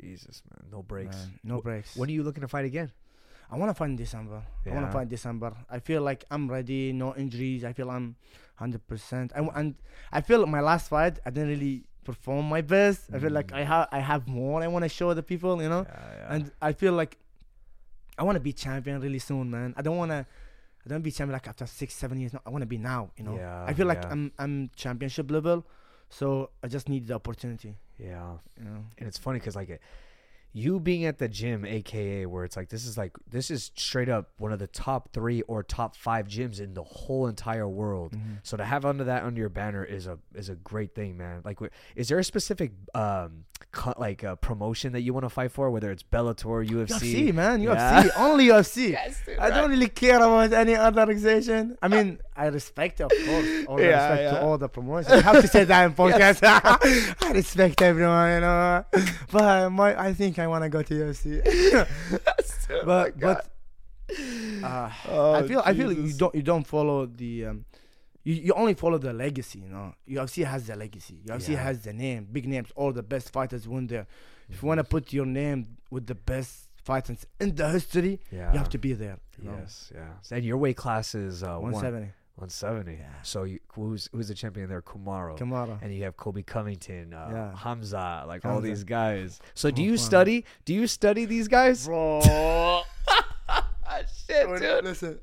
Jesus, man, no breaks. Man, no Wh- breaks. When are you looking to fight again? I want to fight in December. I want to fight in December. I feel like I'm ready. No injuries. I feel I'm hundred percent. I w- and I feel my last fight, I didn't really perform my best. I feel like Mm. I have I have more. I want to show the people, you know. Yeah, yeah. And I feel like I want to be champion really soon, man. I don't want to. I don't be champion like after six, seven years. No, I want to be now. You know. Yeah, I feel like yeah. I'm I'm championship level, so I just need the opportunity. yeah. You know. and it's funny because like it, you being at the gym aka where it's like this is like this is straight up one of the top three or top five gyms in the whole entire world Mhm. so to have under that under your banner is a is a great thing man like is there a specific um cut like uh, promotion that you want to fight for whether it's bellator ufc, UFC, man. UFC. Yeah. Only UFC. Yes, dude, I right. don't really care about any other organization. I mean, I respect, of course, all the Yeah, respect yeah. to all the promotions. I have to say that in podcast. I respect everyone, you know. But my, I think I want to go to UFC. Oh but but uh, Oh, I feel I feel you don't you don't follow the um, you, you only follow the legacy, you know. UFC has the legacy. UFC Yeah. has the name, big names. All the best fighters win there. If you want to put your name with the best fighters in the history, yeah you have to be there. You know? yes yeah and your weight class is uh 170. 170 Yeah. so you, who's who's the champion there Kamaru Kamaru. and you have Colby Covington, uh, Yeah. Khamzat, like all these guys. So do you study? Do you study these guys? Bro. Shit, dude. Listen.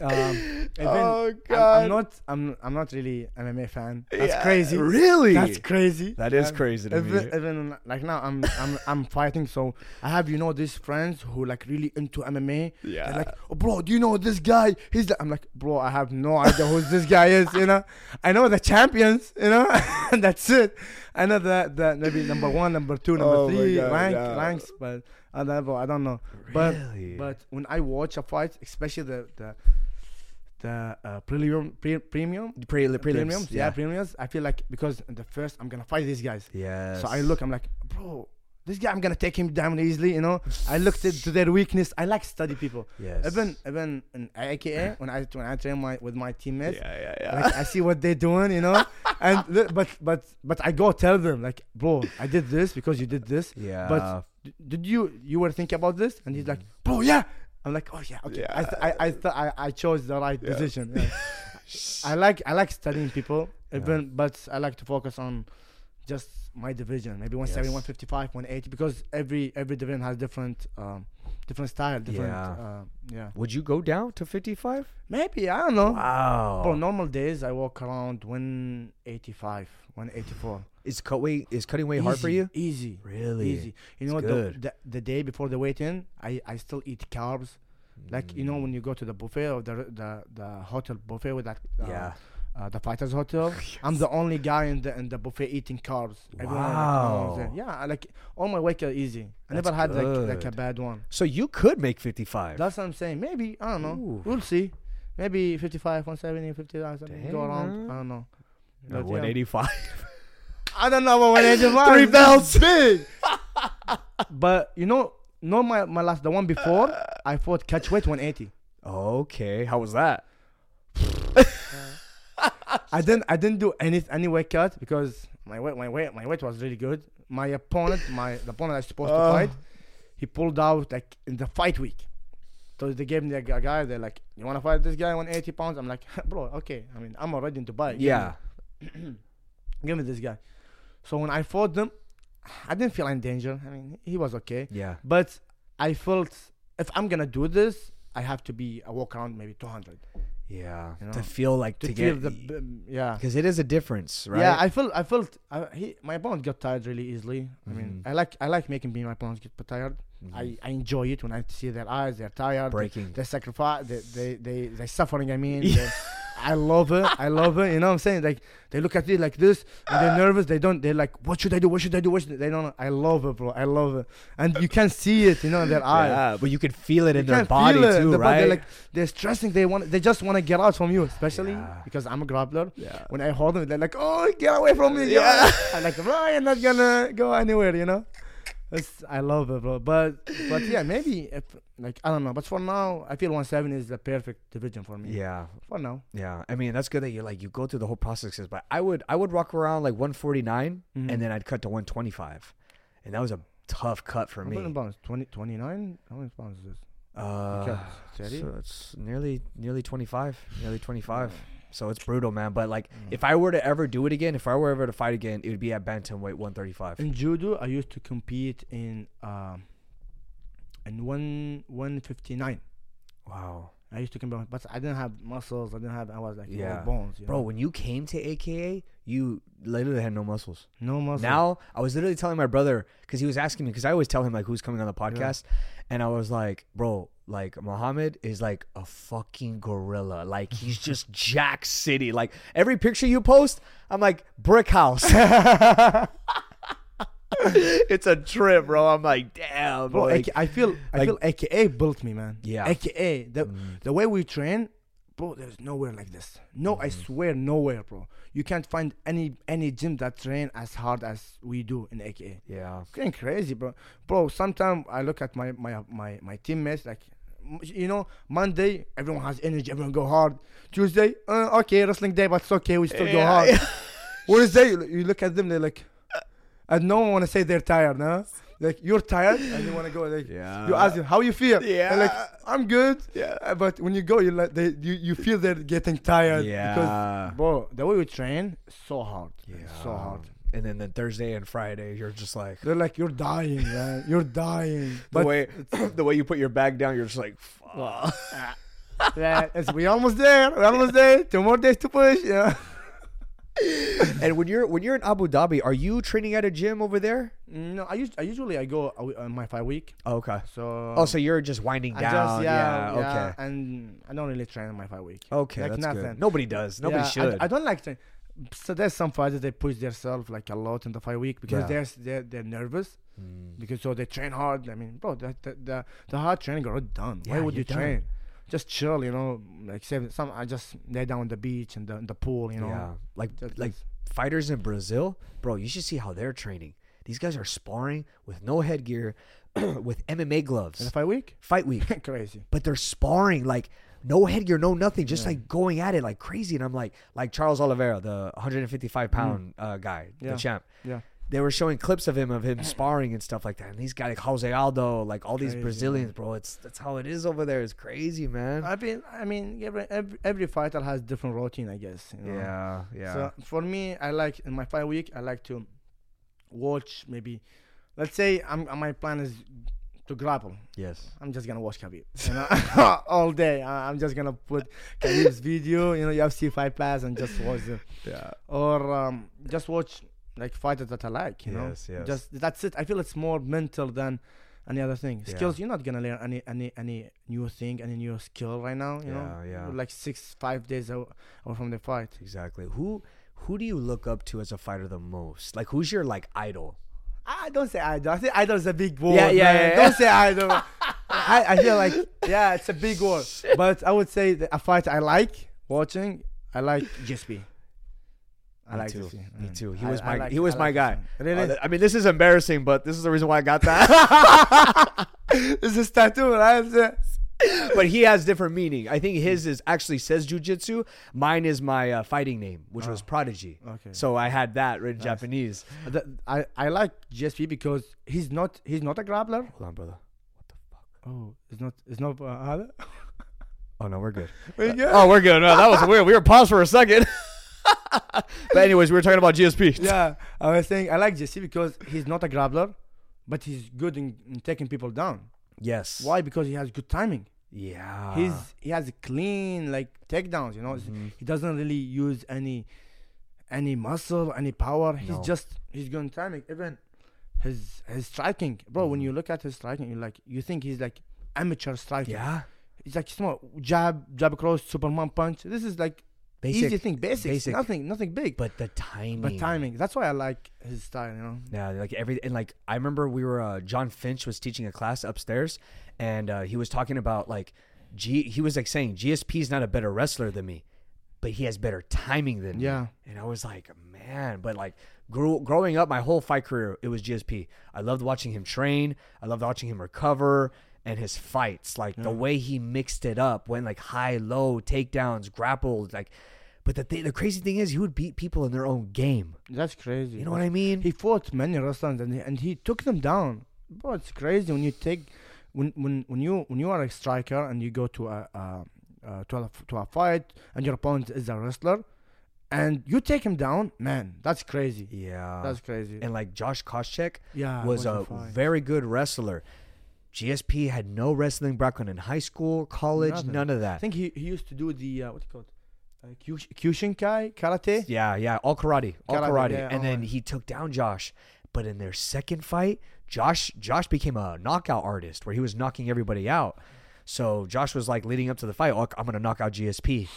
Um, Oh, I'm, God. I'm not. I'm. I'm not really MMA fan. That's Yeah, crazy. Really? That's crazy. That is Um, crazy to even, me. even like now, I'm I'm I'm fighting. So I have you know these friends who like really into MMA. Yeah. They're like, oh, bro, do you know this guy? He's. The, I'm like, bro, I have no idea who this guy is. You know, I know the champions. You know, and that's it. I know the the maybe number one, number two, number Oh three God, rank yeah. ranks, but I don't know. I don't know. But Really? but when I watch a fight, especially the the the uh, premium pre- premium Pre- premiums, yeah. premiums, I feel like because the first I'm gonna fight these guys. Yeah. So I look, I'm like, bro, this guy I'm gonna take him down easily. You know, I looked at to their weakness. I like study people. Yes. Even even in AKA when I when I train my with my teammates. Yeah, yeah, yeah. Like I see what they're doing, you know, and but but but I go tell them like, bro, I did this because you did this. yeah. But did you you were thinking about this? And he's like, bro, yeah. I'm like, oh yeah, okay. I th- I I, th- I I chose the right Yeah. decision. Yeah. I like I like studying people, Yeah. even but I like to focus on just my division, maybe 170, Yes. 155, 180, because every every division has different um different style, different Yeah. uh, yeah. Would you go down to 55? Maybe I don't know. Wow. Bro, normal days I walk around 185, 184. Is cut weight is cutting weight hard for you? Easy. Really? Easy. You know, the, good. the the day before the weigh in, I I still eat carbs. Like you know, when you go to the buffet or the the the hotel buffet with that uh, Yeah. uh, the fighters hotel. I'm the only guy in the in the buffet eating carbs. Everyone like. Wow. yeah, I like all my weight are easy. I That's never had like like a bad one. So you could make 55. That's what I'm saying. Maybe I don't know. Ooh. We'll see. Maybe 55, 170, 50, something. Go around. man. I don't know. No, But, yeah. 185. I don't know what about 185. Three It's belts. big. but you know, no, my my last the one before I fought catch weight 180. okay. How was that? I didn't I didn't do any any weight cut because my weight my weight my weight was really good. My opponent, my the opponent I was supposed to Uh. fight, he pulled out like in the fight week. So they gave me a gu- guy. They're like, "You want to fight this guy 180 pounds?" I'm like, "Bro, okay. I mean, I'm already in Dubai. Give me- Yeah. give me this guy." So when I fought them, I didn't feel in danger. I mean, he was okay, Yeah. but I felt if I'm gonna do this, I have to be a walk around maybe 200 Yeah. You to feel like to, to, feel get the yeah. because it is a difference, right? Yeah, I felt I felt I, he my opponent got tired really easily. I mean, Mhm. I like I like making me my opponents get tired. Mhm. I, I enjoy it when I see their eyes, they're tired, breaking. they sacrifice, they they they they suffering. I mean, Yeah. I love her. I love her. You know what I'm saying? Like they look at it like this, and they're nervous. They don't. They're like, what should I do? What should I do? What should they don't? I love her, bro. I love her, and you can see it. You know in their eyes. Yeah, but you can feel it You in their body it too, the right? They're like they're stressing. They want. They just want to get out from you, especially Yeah. because I'm a grappler. yeah. When I hold them, they're like, "Oh, get away from me!" Yeah. I'm like, "Bro, you're not gonna go anywhere," you know. It's, I love it, bro. But but yeah, maybe if like I don't know. But for now, I feel 170 is the perfect division for me. Yeah, For now. yeah. I mean, that's good that you like you go through the whole processes. But I would I would rock around like 149, Mhm. and then I'd cut to 125, and that was a tough cut for How me. many pounds? 20, 29? How many pounds is this? Uh, Okay, so it's nearly nearly 25, nearly 25. So it's brutal, man. But like, Mm. if I were to ever do it again, if I were ever to fight again, it would be at bantamweight 135. In judo, I used to compete in um in one 159. Wow, I used to compete, but I didn't have muscles. I didn't have. I was like Yeah. bones. Bro. know? When you came to AKA, you literally had no muscles. no muscles. Now I was literally telling my brother because he was asking me because I always tell him like who's coming on the podcast, and I was like, bro, like Mohammad is like a fucking gorilla. Like he's just Jack City. Like every picture you post, I'm like brick house. it's a trip, bro. I'm like, damn, bro, bro. Like, AK I feel I like- feel AKA built me, man. Yeah. AKA the Mm. the way we train, bro. There's nowhere like this. No, I Mm-hmm. swear, nowhere, bro. You can't find any any gym that train as hard as we do in AKA. yeah, Getting crazy, bro. Bro, sometimes I look at my my my my teammates like. You know, Monday everyone has energy, everyone go hard. Tuesday, uh, okay, wrestling day, but it's okay, we still go hard. yeah. Wednesday, you you look at them, they're like, and no one want to say they're tired, no? Like you're tired, and you want to go. Like yeah. you ask them how you feel. They're like I'm good. Yeah. Uh, but when you go, you like they you, you feel they're getting tired. Yeah. Because bro, the way we train so hard. Yeah. So hard. And then the Thursday and Friday, you're just like They're like you're dying, man. You're dying. the But way the way you put your bag down, you're just like, fuck. yeah, it's, we almost there. We're almost there. Two more days to push. Yeah. and when you're when you're in Abu Dhabi, are you training at a gym over there? No, I, us- I usually I go uh, uh, my five week. Oh, okay. So Oh, so you're just winding I down. just yeah, yeah, yeah, Okay. and I don't really train my five week. Okay, Like that's nothing. good. Nobody does. Nobody Yeah, should. I, don't like to. So there's some fighters they push themselves like a lot in the fight week because Yeah. they're they're they're nervous Mm. because so they train hard. I mean, bro, the the the, the hard training already done. Why would you're done. train? Just chill, you know. Like some. I just lay down on the beach and the, the pool, you know. yeah, like Just- like fighters in Brazil, bro. You should see how they're training. These guys are sparring with no headgear, with MMA gloves. in the five week, fight week, crazy. but they're sparring like no headgear, no nothing, just Yeah. like going at it like crazy. And I'm like, like Charles Oliveira, the 155 pound uh, guy, Mm. Yeah. the champ. Yeah. They were showing clips of him of him sparring and stuff like that. And these guys like Jose Aldo, like all these Brazilians, man. bro. It's that's how it is over there. It's crazy, man. I mean, I mean, every, every every fighter has different routine, I guess. You know? yeah, yeah. So for me, I like in my five week, I like to watch maybe, let's say I'm my plan is to grapple. yes. I'm just gonna watch Khabib, you know, all day. I- I'm just gonna put Khabib's video, you know, UFC fight pass and just watch them, Yeah. or um, just watch like fighters that I like, you know. Yes, yes. Just that's it. I feel it's more mental than any other thing. Yeah. Skills, you're not gonna learn any any any new thing, any new skill right now. You know, Yeah, yeah. Like six five days out, out from the fight. Exactly. Who who do you look up to as a fighter the most? Like who's your like idol? I don't say idol. I think idol is a big word. Yeah, yeah, yeah, yeah. Don't say idol. I, I feel like yeah, it's a big word. But I would say a fight I like watching. I like GSP. I Me like too. GSP. Me Mm. too. He I- was my like- he was my guy. Really? Uh, I mean, this is embarrassing, but this is the reason why I got that. this is tattoo, right? but he has different meaning. I think his is actually says jujitsu. Mine is my uh, fighting name, which was Oh. Prodigy. Okay. So I had that written Nice. Japanese. I I like GSP because he's not he's not a grappler. Hold on, brother. What the fuck? Oh, it's not it's not. Uh, Oh no, we're good. we good? Oh, we're good. No, that was weird. We were paused for a second. but anyways, we were talking about GSP. yeah, I was saying I like GSP because he's not a grappler, but he's good in, in taking people down. Yes. Why? Because he has good timing. Yeah. He's he has clean like takedowns. You know, Mhm. he doesn't really use any any muscle, any power. No. He's just he's good in timing. Even his his striking, bro. When Mhm. you look at his striking, you like you think he's like amateur striking. Yeah. It's like small jab, jab across, Superman punch. This is like Basic. easy thing, basics, basic. nothing, nothing big. But the timing. But timing. That's why I like his style. You know. Yeah, like every and like I remember we were uh, Jon Fitch was teaching a class upstairs, and uh, he was talking about like G. He was like saying GSP is not a better wrestler than me, but he has better timing than me. Yeah. And I was like, man, but like grew, growing up, my whole fight career, it was GSP. I loved watching him train. I loved watching him recover and his fights, like the way he mixed it up, went like high, low, takedowns, grappled, like. But the th- the crazy thing is, he would beat people in their own game. That's crazy. You know what I mean? He fought many wrestlers and he, and he took them down. Bro, it's crazy when you take when when when you when you are a striker and you go to a uh, uh, to a to a fight and your opponent is a wrestler and you take him down, man, that's crazy. yeah. That's crazy. and like Josh Koscheck yeah, was a fight. very good wrestler. GSP had no wrestling background in high school, college, Nothing. none of that. I think he, he used to do the uh, what do you call it? Uh, Kyush- Kyushinkai karate. Yeah, yeah, all karate, all Karate, karate, yeah, and then alright. he took down Josh. But in their second fight, Josh Josh became a knockout artist where he was knocking everybody out. So Josh was like leading up to the fight, oh, I'm gonna knock out GSP,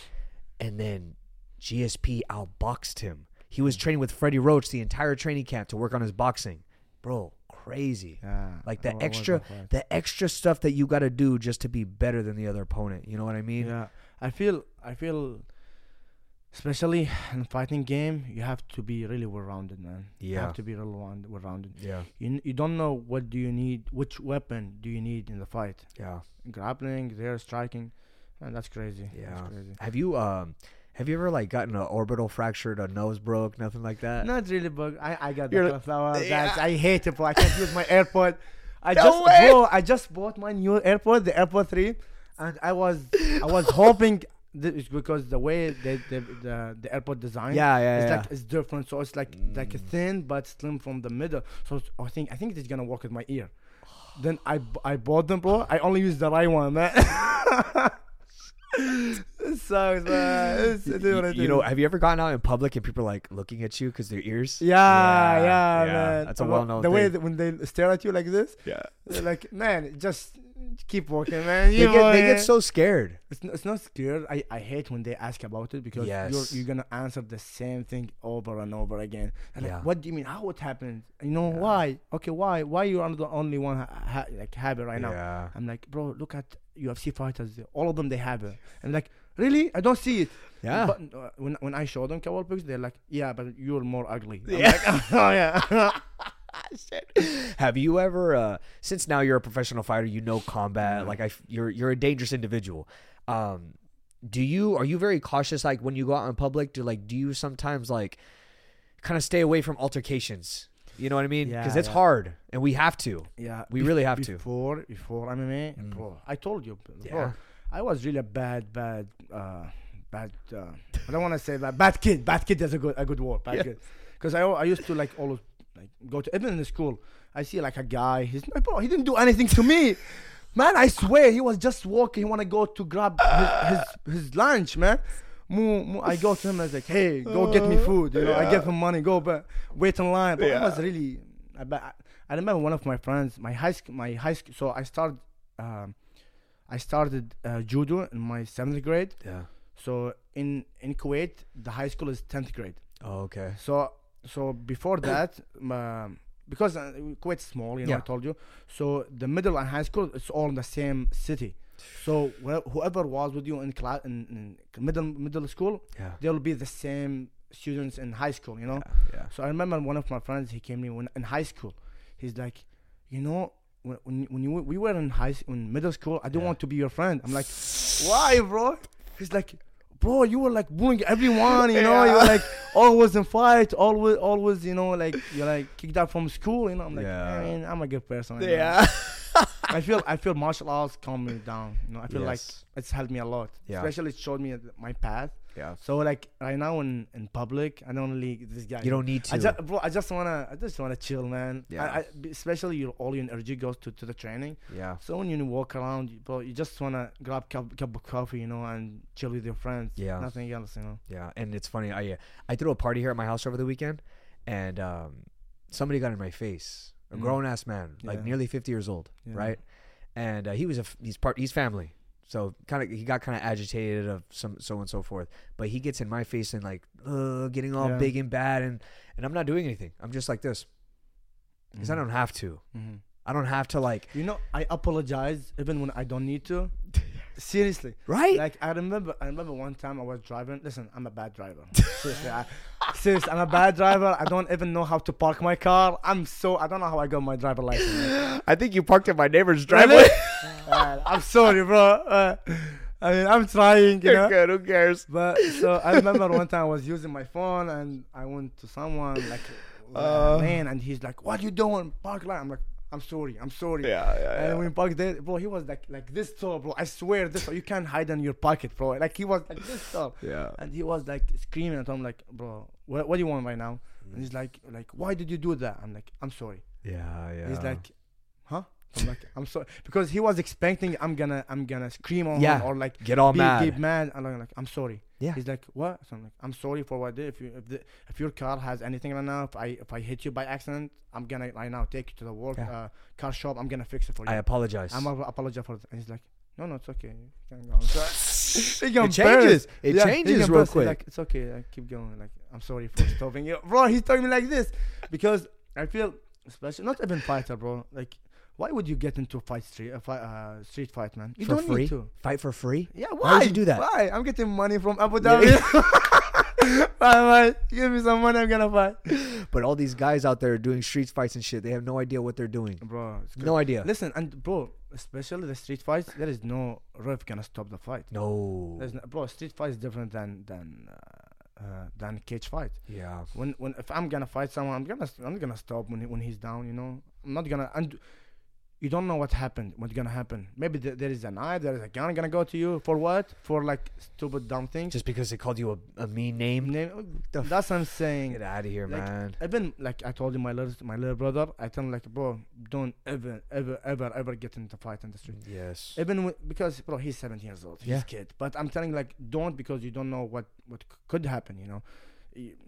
and then GSP outboxed him. He was training with Freddie Roach the entire training camp to work on his boxing, bro. Crazy. Yeah, Like the extra, the extra stuff that you got to do just to be better than the other opponent. You know what I mean? Yeah, I feel I feel, especially in fighting game, you have to be really well rounded, man. You Yeah. have to be really well rounded. Yeah. You you don't know what do you need, which weapon do you need in the fight? Yeah. Grappling, there, striking, and that's crazy. Yeah. that's crazy. Have you um, have you ever like gotten an orbital fractured, a nose broke, nothing like that? Not really, but I I got You're the like-. Yeah. I hate it, bro. I can't use my AirPod. I No just way. bro, I just bought my new AirPod, the AirPod three, and I was I was hoping. This because the way the the the, the AirPod design Yeah, yeah, it's yeah. like it's different. So it's like like Mm. thin but slim from the middle. So I think I think it's gonna work with my ear. Then i i bought them, bro. I only use the right one, man. it sucks, man. It's, You, you know, have you ever gone out in public and people are like looking at you because their ears? Yeah, yeah, man. That's a well-known The way that when they stare at you like this, Yeah, like, man, just keep walking, man. they You get they get so scared. It's not, it's not scared. I, I hate when they ask about it because Yes. you're you're gonna answer the same thing over and over again. And Yeah. like, what do you mean? How it happened? You know Yeah. why? Okay, why? Why you are the only one ha- ha- like have it right now? Yeah. I'm like, bro, look at UFC fighters. All of them they have it. And like, really? I don't see it. Yeah. But uh, when when I show them couple pics, they're like, yeah, but you're more ugly. I'm Yeah. like, oh yeah. Have you ever, uh, since now you're a professional fighter, you know combat, like I, you're you're a dangerous individual. Um, do you are you very cautious like when you go out in public? Do like do you sometimes like kind of stay away from altercations? You know what I mean? Because Yeah, it's yeah. hard, and we have to. yeah. We bef- really have to. Before before MMA, Mm. bro, I told you, bro. Yeah. I was really a bad, bad, uh, bad. Uh, I don't want to say bad. Bad kid. Bad kid is a good, a good word. Bad Yeah. kid. Because I, I used to like always like go to even in the school. I see like a guy. He's like, bro. He didn't do anything to me, man. I swear he was just walking. He want to go to grab his, his his lunch, man. I go to him. I was like, hey, go get me food. You know, I give him money. Go, but wait in line. But it was really. I, I remember one of my friends, my high school, my high school. So I started. Um, I started uh, judo in my seventh grade. Yeah. So in in Kuwait, the high school is tenth grade. Oh, okay. So so before that, um, because uh, Kuwait's small, you know, Yeah. I told you. So the middle and high school, it's all in the same city. So wh- whoever was with you in class in, in middle middle school, Yeah. they'll be the same students in high school. You know. Yeah. So I remember one of my friends. He came to me when in high school. He's like, you know, when when, when you, we were in high s- in middle school, I don't Yeah. want to be your friend. I'm like, why, bro? He's like, bro, you were like bullying everyone. You know, you were like always in fight, always, always, you know, like you're like kicked out from school. You know, I'm like, Yeah. I mean, I'm a good person. right now." Yeah. I feel I feel martial arts calm me down. You know, I feel like it's helped me a lot. Yeah. Especially it showed me my path. Yeah. So like right now in in public, I don't really this guy. You don't need to. I just, bro, I just wanna, I just wanna chill, man. Yeah. I, I, especially your all your energy goes to, to the training. yeah. So when you walk around, you- bro, you just wanna grab cup cup of coffee, you know, and chill with your friends. Yeah. Nothing else, you know. Yeah, and it's funny. I I threw a party here at my house over the weekend, and um, somebody got in my face. A Mm. grown ass man, like Yeah. nearly fifty years old, Yeah. right? And uh, he was a f- he's part he's family, so kind of he got kind of agitated of some so on and so forth. But he gets in my face and like uh, getting all Yeah. big and bad, and and I'm not doing anything. I'm just like this because I don't have to. Mhm. I don't have to like You know, I apologize even when I don't need to. Seriously, right. like I remember, I remember one time I was driving. Listen, I'm a bad driver. Seriously, I, seriously, I'm a bad driver. I don't even know how to park my car. I'm so I don't know how I got my driver license. I think you parked at my neighbor's? Uh, I'm sorry, bro. Uh, I mean, I'm trying, you know. good. Who cares? But so I remember one time I was using my phone and I went to someone like Uh. man, and he's like, "What you doing? Park line." I'm like, "I'm sorry, I'm sorry." Yeah, yeah, And when we parked there, bro, he was like like this tall, bro. I swear, this tall. You can't hide in your pocket, bro. Like he was like this tall, yeah. and he was like screaming at him, like, "Bro, what, what do you want right now?" Mm. And he's like, "Like, why did you do that?" I'm like, "I'm sorry." Yeah, yeah. He's like, "Huh?" I'm like, "I'm sorry," because he was expecting I'm gonna I'm gonna scream on Yeah. him or like get all be, mad. get mad. And I'm like, I'm sorry. Yeah. He's like, what? So I'm like, I'm sorry for what I did. If you if, the, if your car has anything right now, if I if I hit you by accident, I'm gonna right now take you to the work Yeah. uh, car shop. I'm gonna fix it for you. I apologize. I'm gonna apologize for it. And he's like, no, no, it's okay. You can go. It changes. It Yeah, changes real. Quick. Like, it's okay. I keep going. Like, I'm sorry for stopping you, bro. He's talking me like this because I feel, especially not even fighter, bro. Like, why would you get into fight street, uh, fight, uh, street fight, man? You For don't free? need to. Fight for free? Yeah, why? Why would you do that? Why? I'm getting money from Abu Dhabi. why, why? Give me some money, I'm gonna fight. But all these guys out there doing street fights and shit, they have no idea what they're doing. Bro, No idea. Listen, and bro, especially the street fights, there is no ref gonna stop the fight. No. There's no, bro, street fight is different than than uh, uh, than cage fight. Yeah. When when if I'm gonna fight someone, I'm gonna I'm gonna stop when he, when he's down. You know, I'm not gonna and you don't know what happened, what's gonna happen. Maybe th- there is a knife, there is a gun gonna go to you for what? For like stupid dumb things. Just because they called you a, a mean name. Name- uh, f- That's what I'm saying. Get out of here, Like, man. Even like I told you, my little my little brother, I tell him like, bro, don't ever, ever, ever, ever get into fight in the street. Yes. Even w- because bro, he's 17 years old. He's Yeah. a kid. But I'm telling like, don't because you don't know what what c- could happen. You know,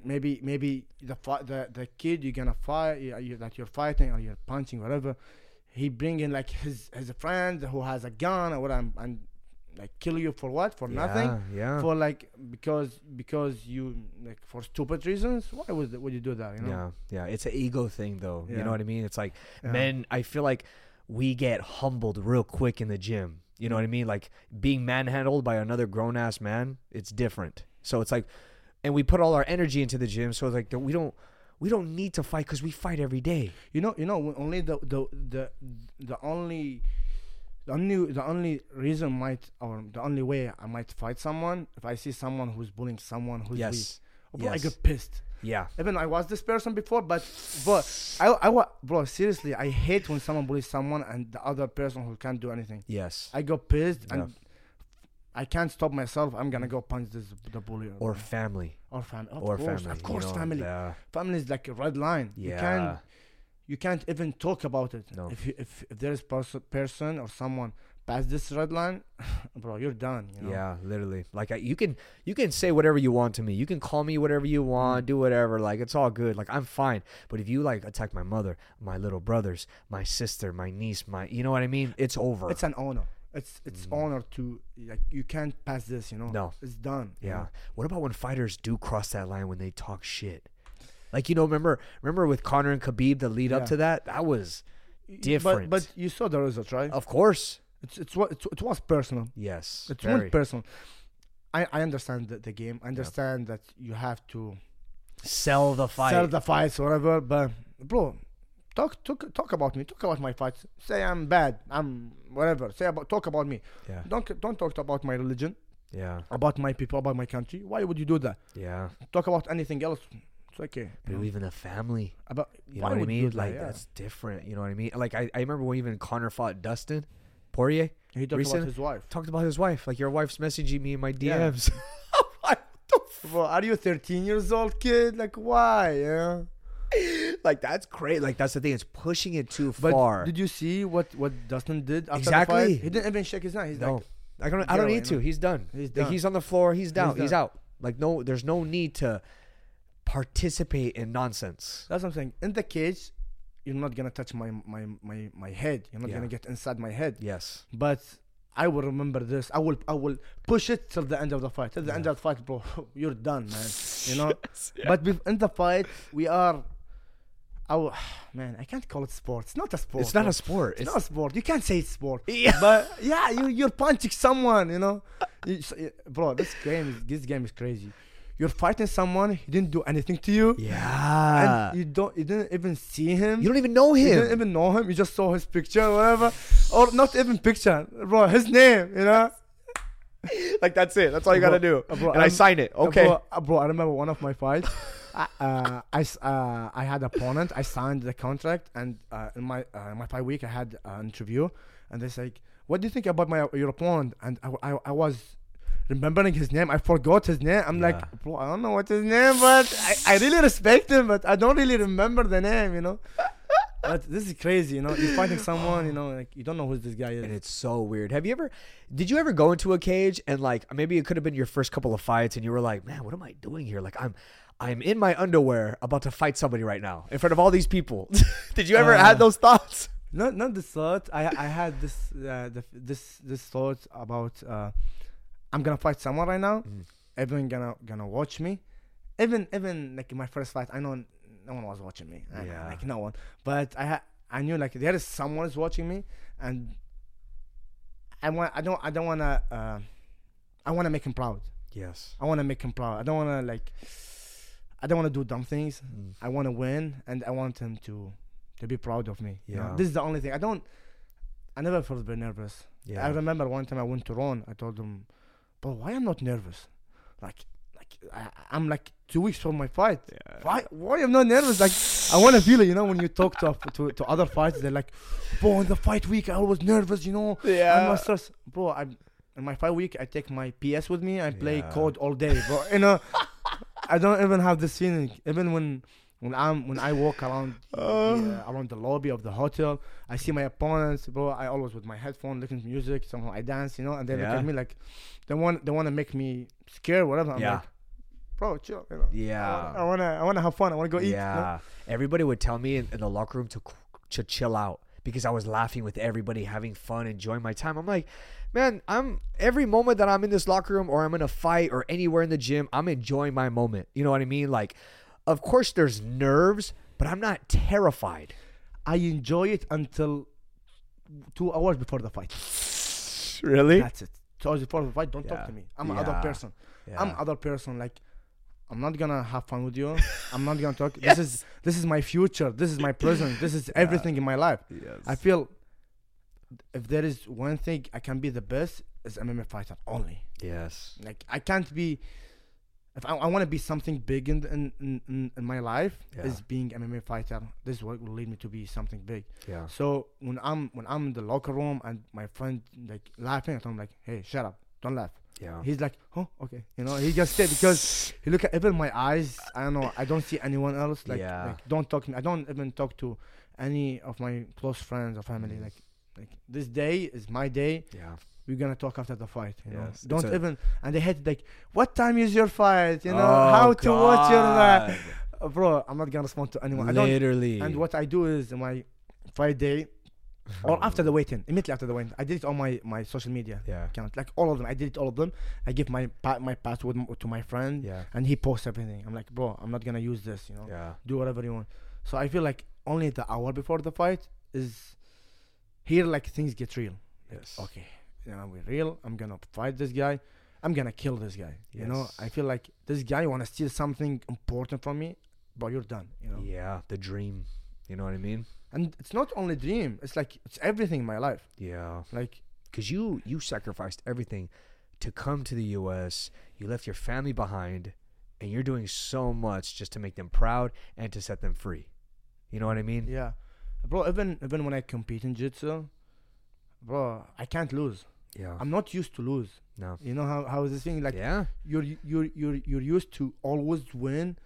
maybe maybe the fi- the the kid you're gonna fight, you, you, that you're fighting or you're punching, whatever. He bring in like his his friend who has a gun or what, and, and like kill you for what? For nothing. Yeah. For like because because you like for stupid reasons. Why would would you do that? You know. Yeah. Yeah. It's an ego thing, though. You know what I mean? It's like Yeah. men. I feel like we get humbled real quick in the gym. You know what I mean? Like being manhandled by another grown ass man. It's different. So it's like, and we put all our energy into the gym. So it's like we don't. We don't need to fight because we fight every day. You know, you know, only the the the the only the only the only reason might or the only way I might fight someone if I see someone who's bullying someone who's yes. weak. Oh, bro, I get pissed. Yeah. Even I was this person before, but but I I bro seriously, I hate when someone bullies someone and the other person who can't do anything. Yes. I go pissed Yeah. and I can't stop myself. I'm gonna go punch this the bully Or family. or family. Of or course, family. of you course, know, family. Yeah. Family is like a red line. Yeah. You can't you can't even talk about it. No. If you, if if there is pers- person or someone past this red line, bro, you're done. You know? Yeah, literally. Like I, you can you can say whatever you want to me. You can call me whatever you want, mm. do whatever. Like it's all good. Like I'm fine. But if you like attack my mother, my little brothers, my sister, my niece, my you know what I mean? It's over. It's an honor. It's it's Mm. honor to like you can't pass this. You know. No. It's done. you yeah. know? What about when fighters do cross that line when they talk shit? Like you know, remember remember with Conor and Khabib the lead up to that? That was Different. But but you saw the result, right? of course. It's it's what it's, it was personal. Yes. It's very. personal. I I understand the, the game. I understand that you have to Sell the fight. sell the fights, whatever. But bro, talk talk talk about me. Talk about my fights. Say I'm bad. I'm whatever. Say about talk about me. yeah. Don't don't talk about my religion, Yeah. about my people, about my country. Why would you do that? Yeah. Talk about anything else. It's okay. Know? even the family. About You why know what I would you mean? Like that? Yeah. that's different. You know what I mean? Like I, I remember when even Conor fought Dustin Poirier. he talked recent- about his wife. Talked about his wife. Like your wife's messaging me in my Yeah. DMs. What the Bro, are you 13 years old, kid? Like why? Yeah. like that's great. Like that's the thing. It's pushing it too But far. did you see what what Dustin did after Exactly. the fight? He didn't even shake his hand. He's no, like, I don't. I don't need to. He's done. He's Like, done. he's on the floor. He's down. He's, done. out. Like no, there's no need to participate in nonsense. That's what I'm saying. In the cage, you're not gonna touch my my my my head. You're not Yeah. gonna get inside my head. Yes. But I will remember this. I will I will push it till the end of the fight. Till the end of the fight, bro, you're done, man. You know. But bef- in the fight, we are. Our, man, I can't call it sport. It's not a sport. It's not a sport. It's It's not a sport. You can't say it's sport. yeah. But yeah, you you're punching someone. You know, bro. This game is this game is crazy. You're fighting someone. He didn't do anything to you. Yeah. and you don't you didn't even see him You don't even know him. you didn't even know him you just saw his picture or whatever or not even picture bro his name you know Like that's it. That's all you Bro, gotta do. bro, and I I'm- sign it. Okay. bro, bro i remember one of my fights I, uh, I, uh, I had opponent i signed the contract and uh, in my uh, in my fight week i had an interview and they say what do you think about my your opponent and i, I, I was remembering his name i forgot his name i'm Yeah. like bro i don't know what his name but I, I really respect him but i don't really remember the name you know but this is crazy you know you're fighting someone you know like you don't know who this guy is and it's so weird. Have you ever did you ever go into a cage and like maybe it could have been your first couple of fights and you were like, "Man, what am I doing here? Like I'm I'm in my underwear about to fight somebody right now in front of all these people." did you ever Uh, had those thoughts? not not this thought. I I had this uh, the, this this thought about uh, I'm gonna fight someone right now. Mm. Everyone gonna gonna watch me. Even even like in my first fight, I know no one was watching me. I- Yeah. like no one. But I ha- I knew like there is someone is watching me, and I want I don't I don't wanna uh, I wanna make him proud. Yes. I wanna make him proud. I don't wanna like I don't wanna do dumb things. Mm. I want to win, and I want him to to be proud of me. you know? Yeah. This is the only thing. I don't. I never felt very nervous. Yeah. I remember one time I went to Ron. I told him, "But why I'm not nervous? Like, like I, I'm like two weeks from my fight. Yeah. Why? Why I'm not nervous? Like, I want to feel it. You know, when you talk to to, to other fighters, they're like, "Bro, in the fight week, I was nervous. You know, I'm not stressed, bro. I'm in my fight week. I take my PS with me. I play Yeah. code all day, bro. You know, I don't even have this feeling. Even when when I'm when I walk around the, uh, around the lobby of the hotel, I see my opponents, bro. I always with my headphone, listening to music. Somehow I dance, you know, and they look at me like they want they want to make me scared, whatever. I'm Yeah. like, bro, chill. You know? Yeah. I wanna I wanna have fun. I wanna go eat. you know? Yeah. Everybody would tell me in, in the locker room to to chill out because I was laughing with everybody, having fun, enjoying my time. I'm like, man, I'm every moment that I'm in this locker room or I'm in a fight or anywhere in the gym, I'm enjoying my moment. You know what I mean? Like, of course there's nerves, but I'm not terrified. I enjoy it until two hours before the fight. Really? That's it. Two hours before the fight, don't Yeah. talk to me. I'm another person. Yeah. I'm other person. Like, I'm not gonna have fun with you. I'm not gonna talk. This is this is my future. This is my present. This is everything in my life. yes. I feel if there is one thing I can be the best is MMA fighter only. yes. Like I can't be. If I, I want to be something big in, in in in my life Yeah. is being MMA fighter. This is what will lead me to be something big. Yeah. So when I'm when I'm in the locker room and my friend like laughing, I'm like, hey, shut up, don't laugh. Yeah. He's like, oh, okay, you know, he just stay because he look at even my eyes. I don't know, I don't see anyone else. Like, Yeah. like don't talk to me. I don't even talk to any of my close friends or family. Like, like this day is my day. Yeah. We're gonna talk after the fight. You Yes, it's don't even. And they had like, what time is your fight? You know, Oh, how to watch your. Uh, bro, I'm not gonna respond to anyone. I don't. Literally. And what I do is my fight day or after the waiting, immediately after the waiting, I did it on my my social media Yeah. account, like all of them. I did it all of them. I give my pa- my password to my friend, Yeah. and he posts everything. I'm like, bro, I'm not gonna use this. You know, Yeah. do whatever you want. So I feel like only the hour before the fight is here. Like things get real. Yes. Okay, you know, we're real. I'm gonna fight this guy. I'm gonna kill this guy. You know, I feel like this guy wanna steal something important from me, but you're done. You know, Yeah. The dream. You know what I mean? and it's not only dream. It's like it's everything in my life. Yeah. Like because you you sacrificed everything to come to the U.S. You left your family behind, and you're doing so much just to make them proud and to set them free. You know what I mean? Yeah, bro. Even even when I compete in jiu-jitsu, bro, I can't lose. Yeah. I'm not used to lose. no. You know how how is this thing? Like yeah. you're you're you're you're used to always win,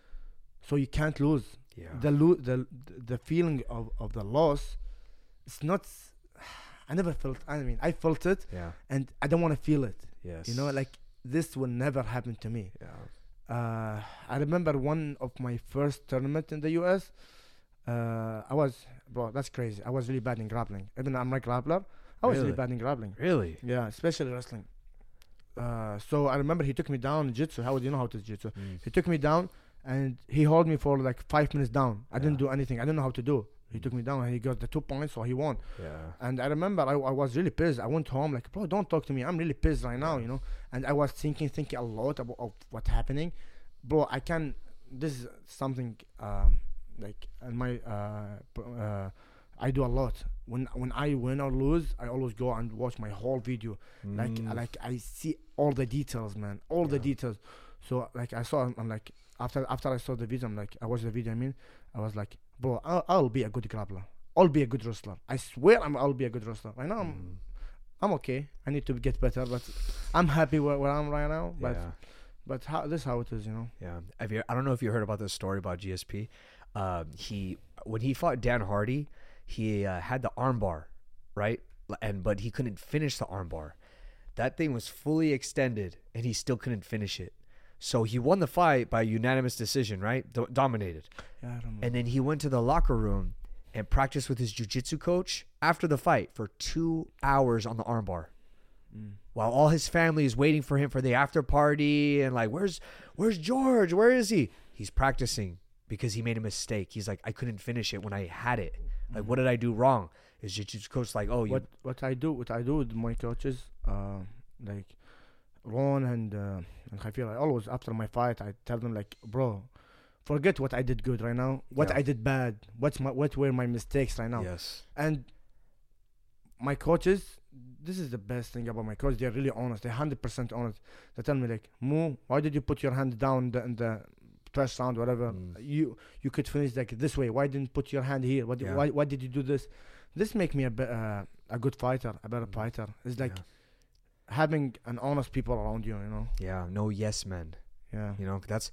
so you can't lose. Yeah. The lo- the the feeling of of the loss, it's not. I never felt. I mean, I felt it, yeah. and I don't want to feel it. Yes. You know, like this will never happen to me. Yeah. uh, I remember one of my first tournament in the US. Uh, I was, bro, that's crazy. I was really bad in grappling. Even I'm a grappler. I was really, Really? bad in grappling. Really. Yeah, especially wrestling. Uh, so I remember he took me down jiu-jitsu. How would you know how to jiu-jitsu? Mm. He took me down and he held me for like five minutes down. I didn't do anything. I didn't know how to do. He took me down and he got the two points, so he won. Yeah. And I remember I, I was really pissed. I went home like, bro, don't talk to me. I'm really pissed right now, you know. And I was thinking, thinking a lot about of what's happening, bro. I can. This is something um, like in my uh, uh, I do a lot. When when I win or lose, I always go and watch my whole video. Like Mm. like I see all the details, man, all the details. So like I saw, I'm like after after I saw the video, I'm like I watched the video. I mean, I was like, bro, I'll, I'll be a good grappler. I'll be a good wrestler. I swear, I'm, I'll be a good wrestler. Right now, I'm Mm. I'm okay. I need to get better, but I'm happy where, where I'm right now. But yeah. but how this is how it is, you know. Yeah. Have you, I don't know if you heard about this story about GSP. Um, he when he fought Dan Hardy, he uh, had the armbar, right? And but he couldn't finish the armbar. That thing was fully extended, and he still couldn't finish it. So he won the fight by unanimous decision, right? Do- dominated. Yeah, I don't. And then he went to the locker room and practiced with his jujitsu coach after the fight for two hours on the armbar Mm. while all his family is waiting for him for the after party and like where's where's George where is he he's practicing because he made a mistake he's like I couldn't finish it when I had it like what did I do wrong Is jiu-jitsu coach like oh you what what I do what I do with my coaches, uh, like Ron and uh, and Javier, I always after my fight I tell them like, bro, forget what I did good right now, what Yeah. I did bad, what's my what were my mistakes right now, yes and my coaches. This is the best thing about my coach. They're really honest. They're hundred percent honest. They tell me like, Mo, why did you put your hand down the, in the first round, whatever. Mm. You you could finish like this way. Why didn't put your hand here? What? Yeah. Why? Why did you do this? This make me a be- uh, a good fighter, a better Mm. fighter. It's like Yeah. having an honest people around you. You know. Yeah, no yes men. Yeah. You know, that's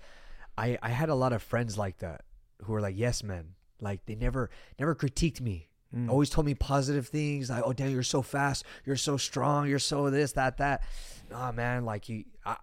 I I had a lot of friends like that who were like yes men. Like they never never critiqued me. Mm. Always told me positive things like, "Oh, damn, you're so fast. You're so strong. You're so this, that, that." Nah, man, like you I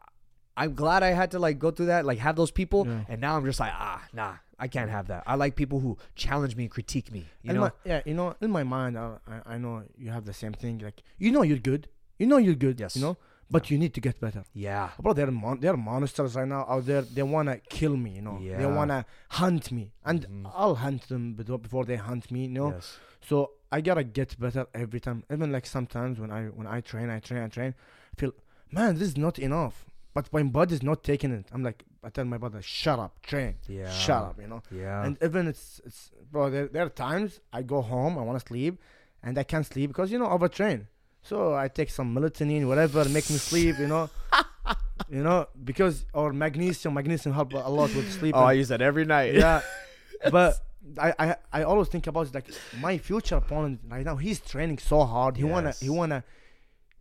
I'm glad I had to like go through that, like have those people, Yeah. and now I'm just like, ah, nah, I can't have that. I like people who challenge me and critique me. You in know, my, yeah, you know, in my mind, I, I know you have the same thing. Like you know, you're good. You know, you're good. Yes. You know, but you need to get better. yeah, Bro, they're mon- they're monsters right now out there. They wanna kill me. You know, yeah. they wanna hunt me, and Mhm. I'll hunt them before before they hunt me. You know, yes, so I gotta get better every time. Even like sometimes when I when I train, I train, I train, I feel, man, this is not enough. But my body's not taking it. I'm like, I tell my body, shut up, train, yeah, shut up. You know. yeah, And even it's it's bro, there, there are times I go home, I want to sleep, and I can't sleep because you know overtrain. So I take some melatonin, whatever, make me sleep. You know, you know because or magnesium, magnesium help a lot with sleep. Oh, I use that every night. yeah, but I, I I always think about it like my future opponent right now. He's training so hard. He wanna he wanna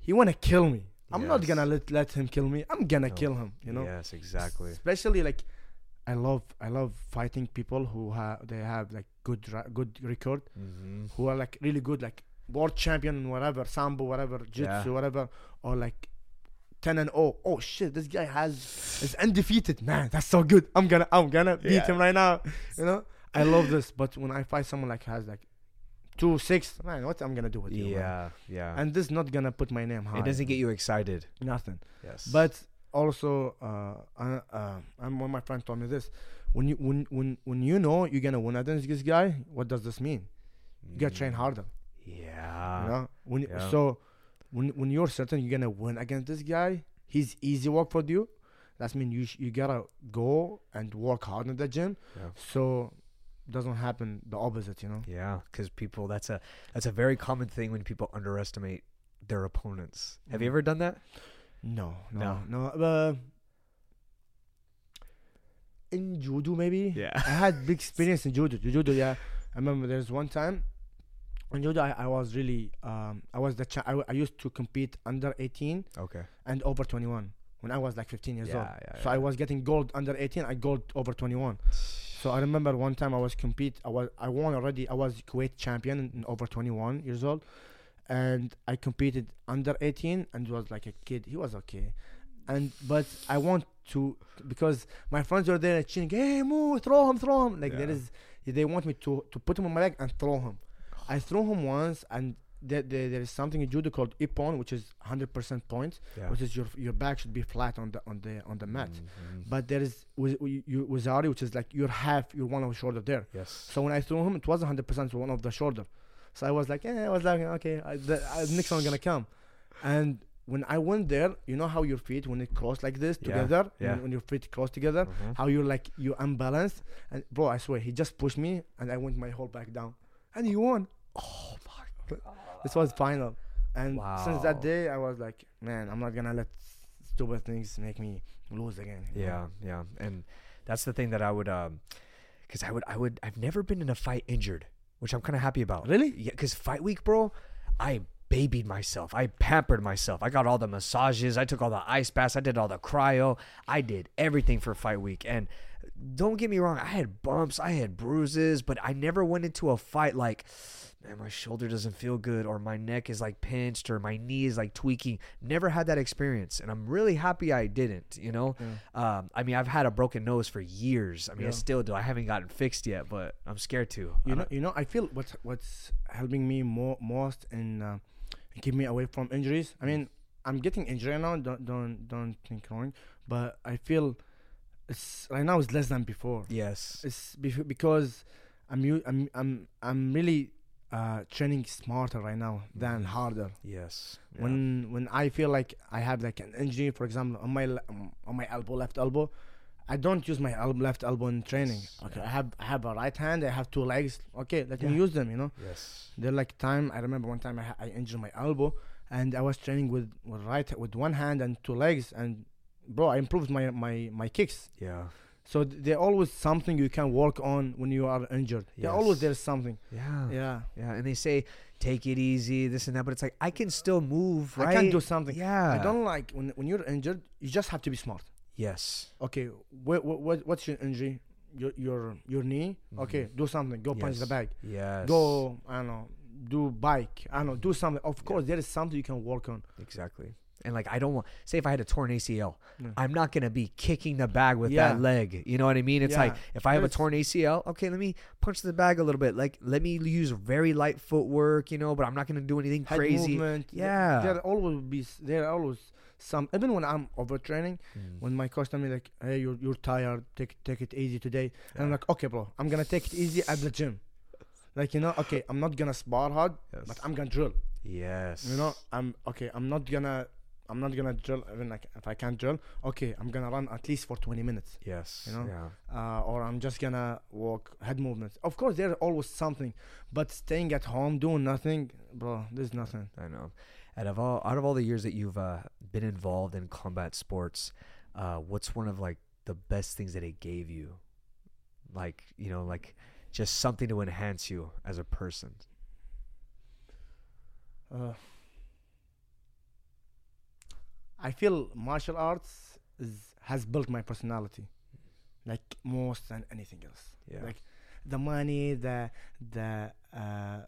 he wanna kill me. I'm not gonna let let him kill me. I'm gonna No. kill him. You know Yes, exactly. especially like I love I love fighting people who have they have like good ra- good record Mm-hmm. who are like really good like world champion whatever sambo whatever jiu-jitsu Yeah. whatever or like 10 and 0 oh shit this guy has is undefeated man that's so good I'm gonna I'm gonna beat him right now you know I love this but when I fight someone like has like two six man what I'm gonna do with you man? Yeah, yeah. and this not gonna put my name high it doesn't get you excited. nothing Yes. but also, uh, uh, uh, and when my friend told me this, when you when when when you know you're gonna win against this guy, what does this mean? You gotta train Mm, harder. Yeah. you know, when yeah. so when when you're certain you're gonna win against this guy, he's easy work for you. That means you sh- you gotta go and work hard in the gym. Yeah. So doesn't happen the opposite, you know. Yeah, because people that's a that's a very common thing when people underestimate their opponents. Have you Mm. ever done that? No, no, No. no. Uh, in judo, maybe. Yeah. I had big experience in judo. Judo, yeah. I remember there's one time in judo I, I was really um I was the cha- I, I used to compete under 18 Okay. and over 21 when I was like 15 years Yeah, old. yeah, So yeah. I was getting gold under 18. I gold over 21. So I remember one time I was compete. I was I won already. I was Kuwait champion in, over 21 years old, and I competed under 18 and was like a kid. He was okay, and but I want to because my friends were there cheering. Hey, move, throw him, throw him. Like there Yeah. is, they want me to to put him on my leg and throw him. I threw him once, and there, there, there is something in judo called ippon, which is 100% points, Yeah. which is your your back should be flat on the on the on the mat. Mhm. But there is with you waza-ari, which is like you're half, you're one of the shoulder there. Yes. So when I threw him, it was 100% one of the shoulder. So I was like, yeah, I was like, okay, I, the I, next one gonna come. And when I went there, you know how your feet when it cross like this Yeah, together, yeah. When, when your feet cross together, Mhm. how you're like you unbalanced. And bro, I swear, he just pushed me, and I went my whole back down, and he won. Oh my god. This was final. And since that day, I was like, man, I'm not gonna let stupid things make me lose again. you know? Yeah, yeah, and that's the thing that I would, um, because I would, I would, I've never been in a fight injured, which I'm kind of happy about. Really? Yeah, because fight week, bro, I babied myself. I pampered myself. I got all the massages. I took all the ice baths. I did all the cryo. I did everything for fight week. And don't get me wrong, I had bumps, I had bruises, but I never went into a fight like, man, my shoulder doesn't feel good, or my neck is like pinched, or my knee is like tweaking. Never had that experience, and I'm really happy I didn't. You know, um, I mean, I've had a broken nose for years. I mean, I still do. I haven't gotten fixed yet, but I'm scared to. You know, you know, I feel what's what's helping me more most and uh, keep me away from injuries. I mean, I'm getting injured now. Don't don't don't think wrong, but I feel it's right now it's less than before. yes. It's bef- because I'm u- I'm I'm I'm really uh, training smarter right now than Mhm. harder. Yes. Yeah. When when I feel like I have like an injury, for example, on my le- um, on my elbow, left elbow, I don't use my el- left elbow in training. Yes, Okay, yeah. I have I have a right hand, I have two legs. Okay, let me use them. You know, Yes. they're like time. I remember one time I, I injured my elbow, and I was training with with right with one hand and two legs, and bro, I improved my my my kicks. Yeah. So th- there always something you can work on when you are injured. There always there's something. Yeah. Yeah. Yeah. And they say take it easy, this and that, but it's like I can still move, right? I can do something. Yeah. I don't like when when you're injured. You just have to be smart. Yes. Okay, what what what's your injury? Your your your knee. Okay, do something. Go punch the Mm-hmm. Bag. Yes. Go. I don't know. Do bike. I don't know. Do something. Of course, there is something you can work on. Exactly. And like I don't want say if I had a torn ACL, Yeah. I'm not gonna be kicking the bag with Yeah. that leg. You know what I mean? It's like if I have a torn ACL, okay, let me punch the bag a little bit. Like let me use very light footwork, you know, but I'm not gonna do anything Head crazy. movement. Yeah. There always be there always some. Even when I'm overtraining, Mm. when my coach tell me like, "Hey, you're you're tired. Take take it easy today," and I'm like, "Okay, bro. I'm gonna take it easy at the gym." Like you know, okay, I'm not gonna spar hard, Yes. but I'm gonna drill. yes. You know, I'm okay. I'm not gonna. I'm not gonna drill even like if I can't drill. Okay, I'm gonna run at least for 20 minutes, Yes. you know? Yeah. uh, or I'm just gonna walk head movements. Of course, there's always something, but staying at home doing nothing, bro, there's nothing. I know. Out of all out of all the years that you've uh, been involved in combat sports, uh, what's one of like the best things that it gave you? Like you know, like just something to enhance you as a person. Uh, I feel martial arts is, has built my personality, like most than anything else. Yeah. Like the money, the the uh,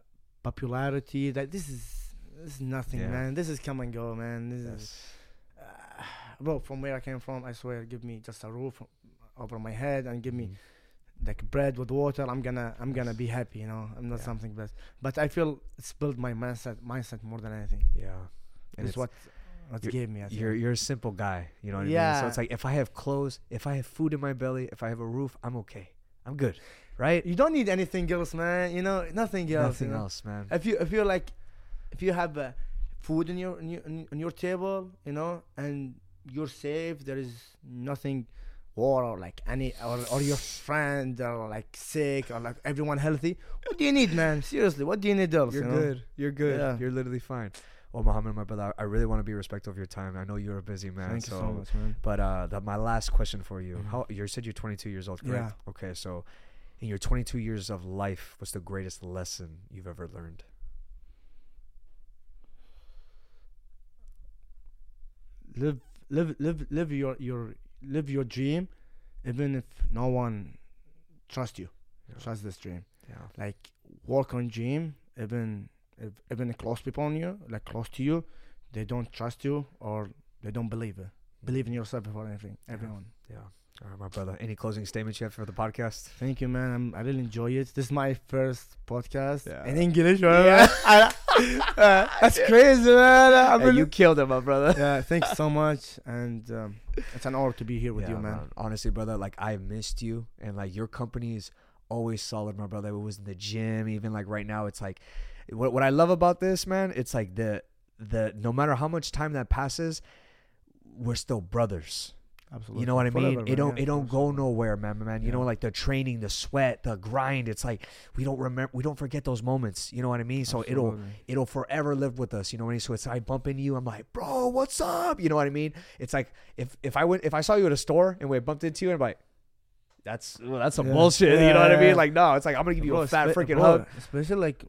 popularity. That this is this is nothing, Yeah. man. This is come and go, man. This is yes. uh, bro. From where I came from, I swear, give me just a roof over my head and give me Mhm. like bread with water. I'm gonna I'm gonna be happy. You know, I'm not Yeah. something best, but I feel it's built my mindset mindset more than anything. Yeah. And It's it's what what you're- gave me. Think. you're you're a simple guy. You know what I mean? So it's like if I have clothes, if I have food in my belly, if I have a roof, I'm okay. I'm good. Right? you don't need anything else, man. You know, nothing else. Nothing you know? else, man. If you if you're like, if you have uh, food in your in your, in your table, you know, and you're safe, there is nothing war or like any or, or your friend are like sick or like everyone healthy. What do you need, man? Seriously, what do you need else? You're you know? good. You're good. Yeah. You're literally fine. Well, Mohammad, my brother, I really want to be respectful of your time. I know you're a busy man. Thank so, you so much, man. But uh, the, my last question for you: Mhm. How you said you're 22 years old, correct? Yeah. Okay, so in your 22 years of life, what's the greatest lesson you've ever learned? live live live live your your live your dream even if no one trusts you Yeah. trust this dream Yeah. like work on dream even even close people on you like close to you they don't trust you or they don't believe it believe in yourself before anything everyone Yeah. All right, my brother. Any closing statements you have for the podcast? thank you man I'm, i really enjoy it this is my first podcast Yeah. in english Yeah. man. Uh, that's crazy man I Hey, really- you killed it, my brother. yeah thanks so much and um, it's an honor to be here with Yeah, you man Honestly, brother, like I missed you, and like your company is always solid, my brother. It was in the gym, even like right now. It's like what what I love about this, man. It's like the the no matter how much time that passes, we're still brothers. Absolutely. You know what I mean? Forever, it don't yeah, it don't go nowhere, man, man. You know, like the training, the sweat, the grind. It's like we don't remember, we don't forget those moments. You know what I mean? So it'll it'll forever live with us. You know what I mean? So it's I bump into you, I'm like, bro, what's up? You know what I mean? It's like if if I went if I saw you at a store and we bumped into you and I'm like, that's well, that's some Yeah. bullshit. you know what I mean? Like no, it's like I'm gonna give you Bro, a fat espe- freaking bro, hug. Especially like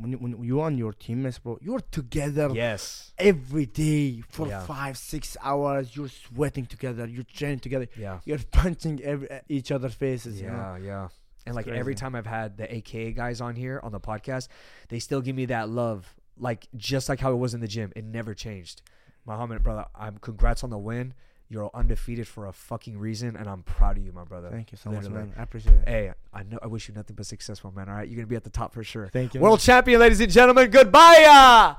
when you, when you on your teammates, bro. You're together Yes. every day for Yeah. five, six hours. You're sweating together. You're training together. Yeah. You're punching every, each other's faces. You know? Yeah, yeah. And It's like every time I've had the AKA guys on here on the podcast, they still give me that love, like just like how it was in the gym. It never changed. Mohammad, brother, I'm congrats on the win. You're undefeated for a fucking reason, and I'm proud of you, my brother. Thank you so much, man. I appreciate it. Hey, I know. I wish you nothing but successful, man. All right, you're gonna be at the top for sure. Thank you. World champion, ladies and gentlemen. Goodbye.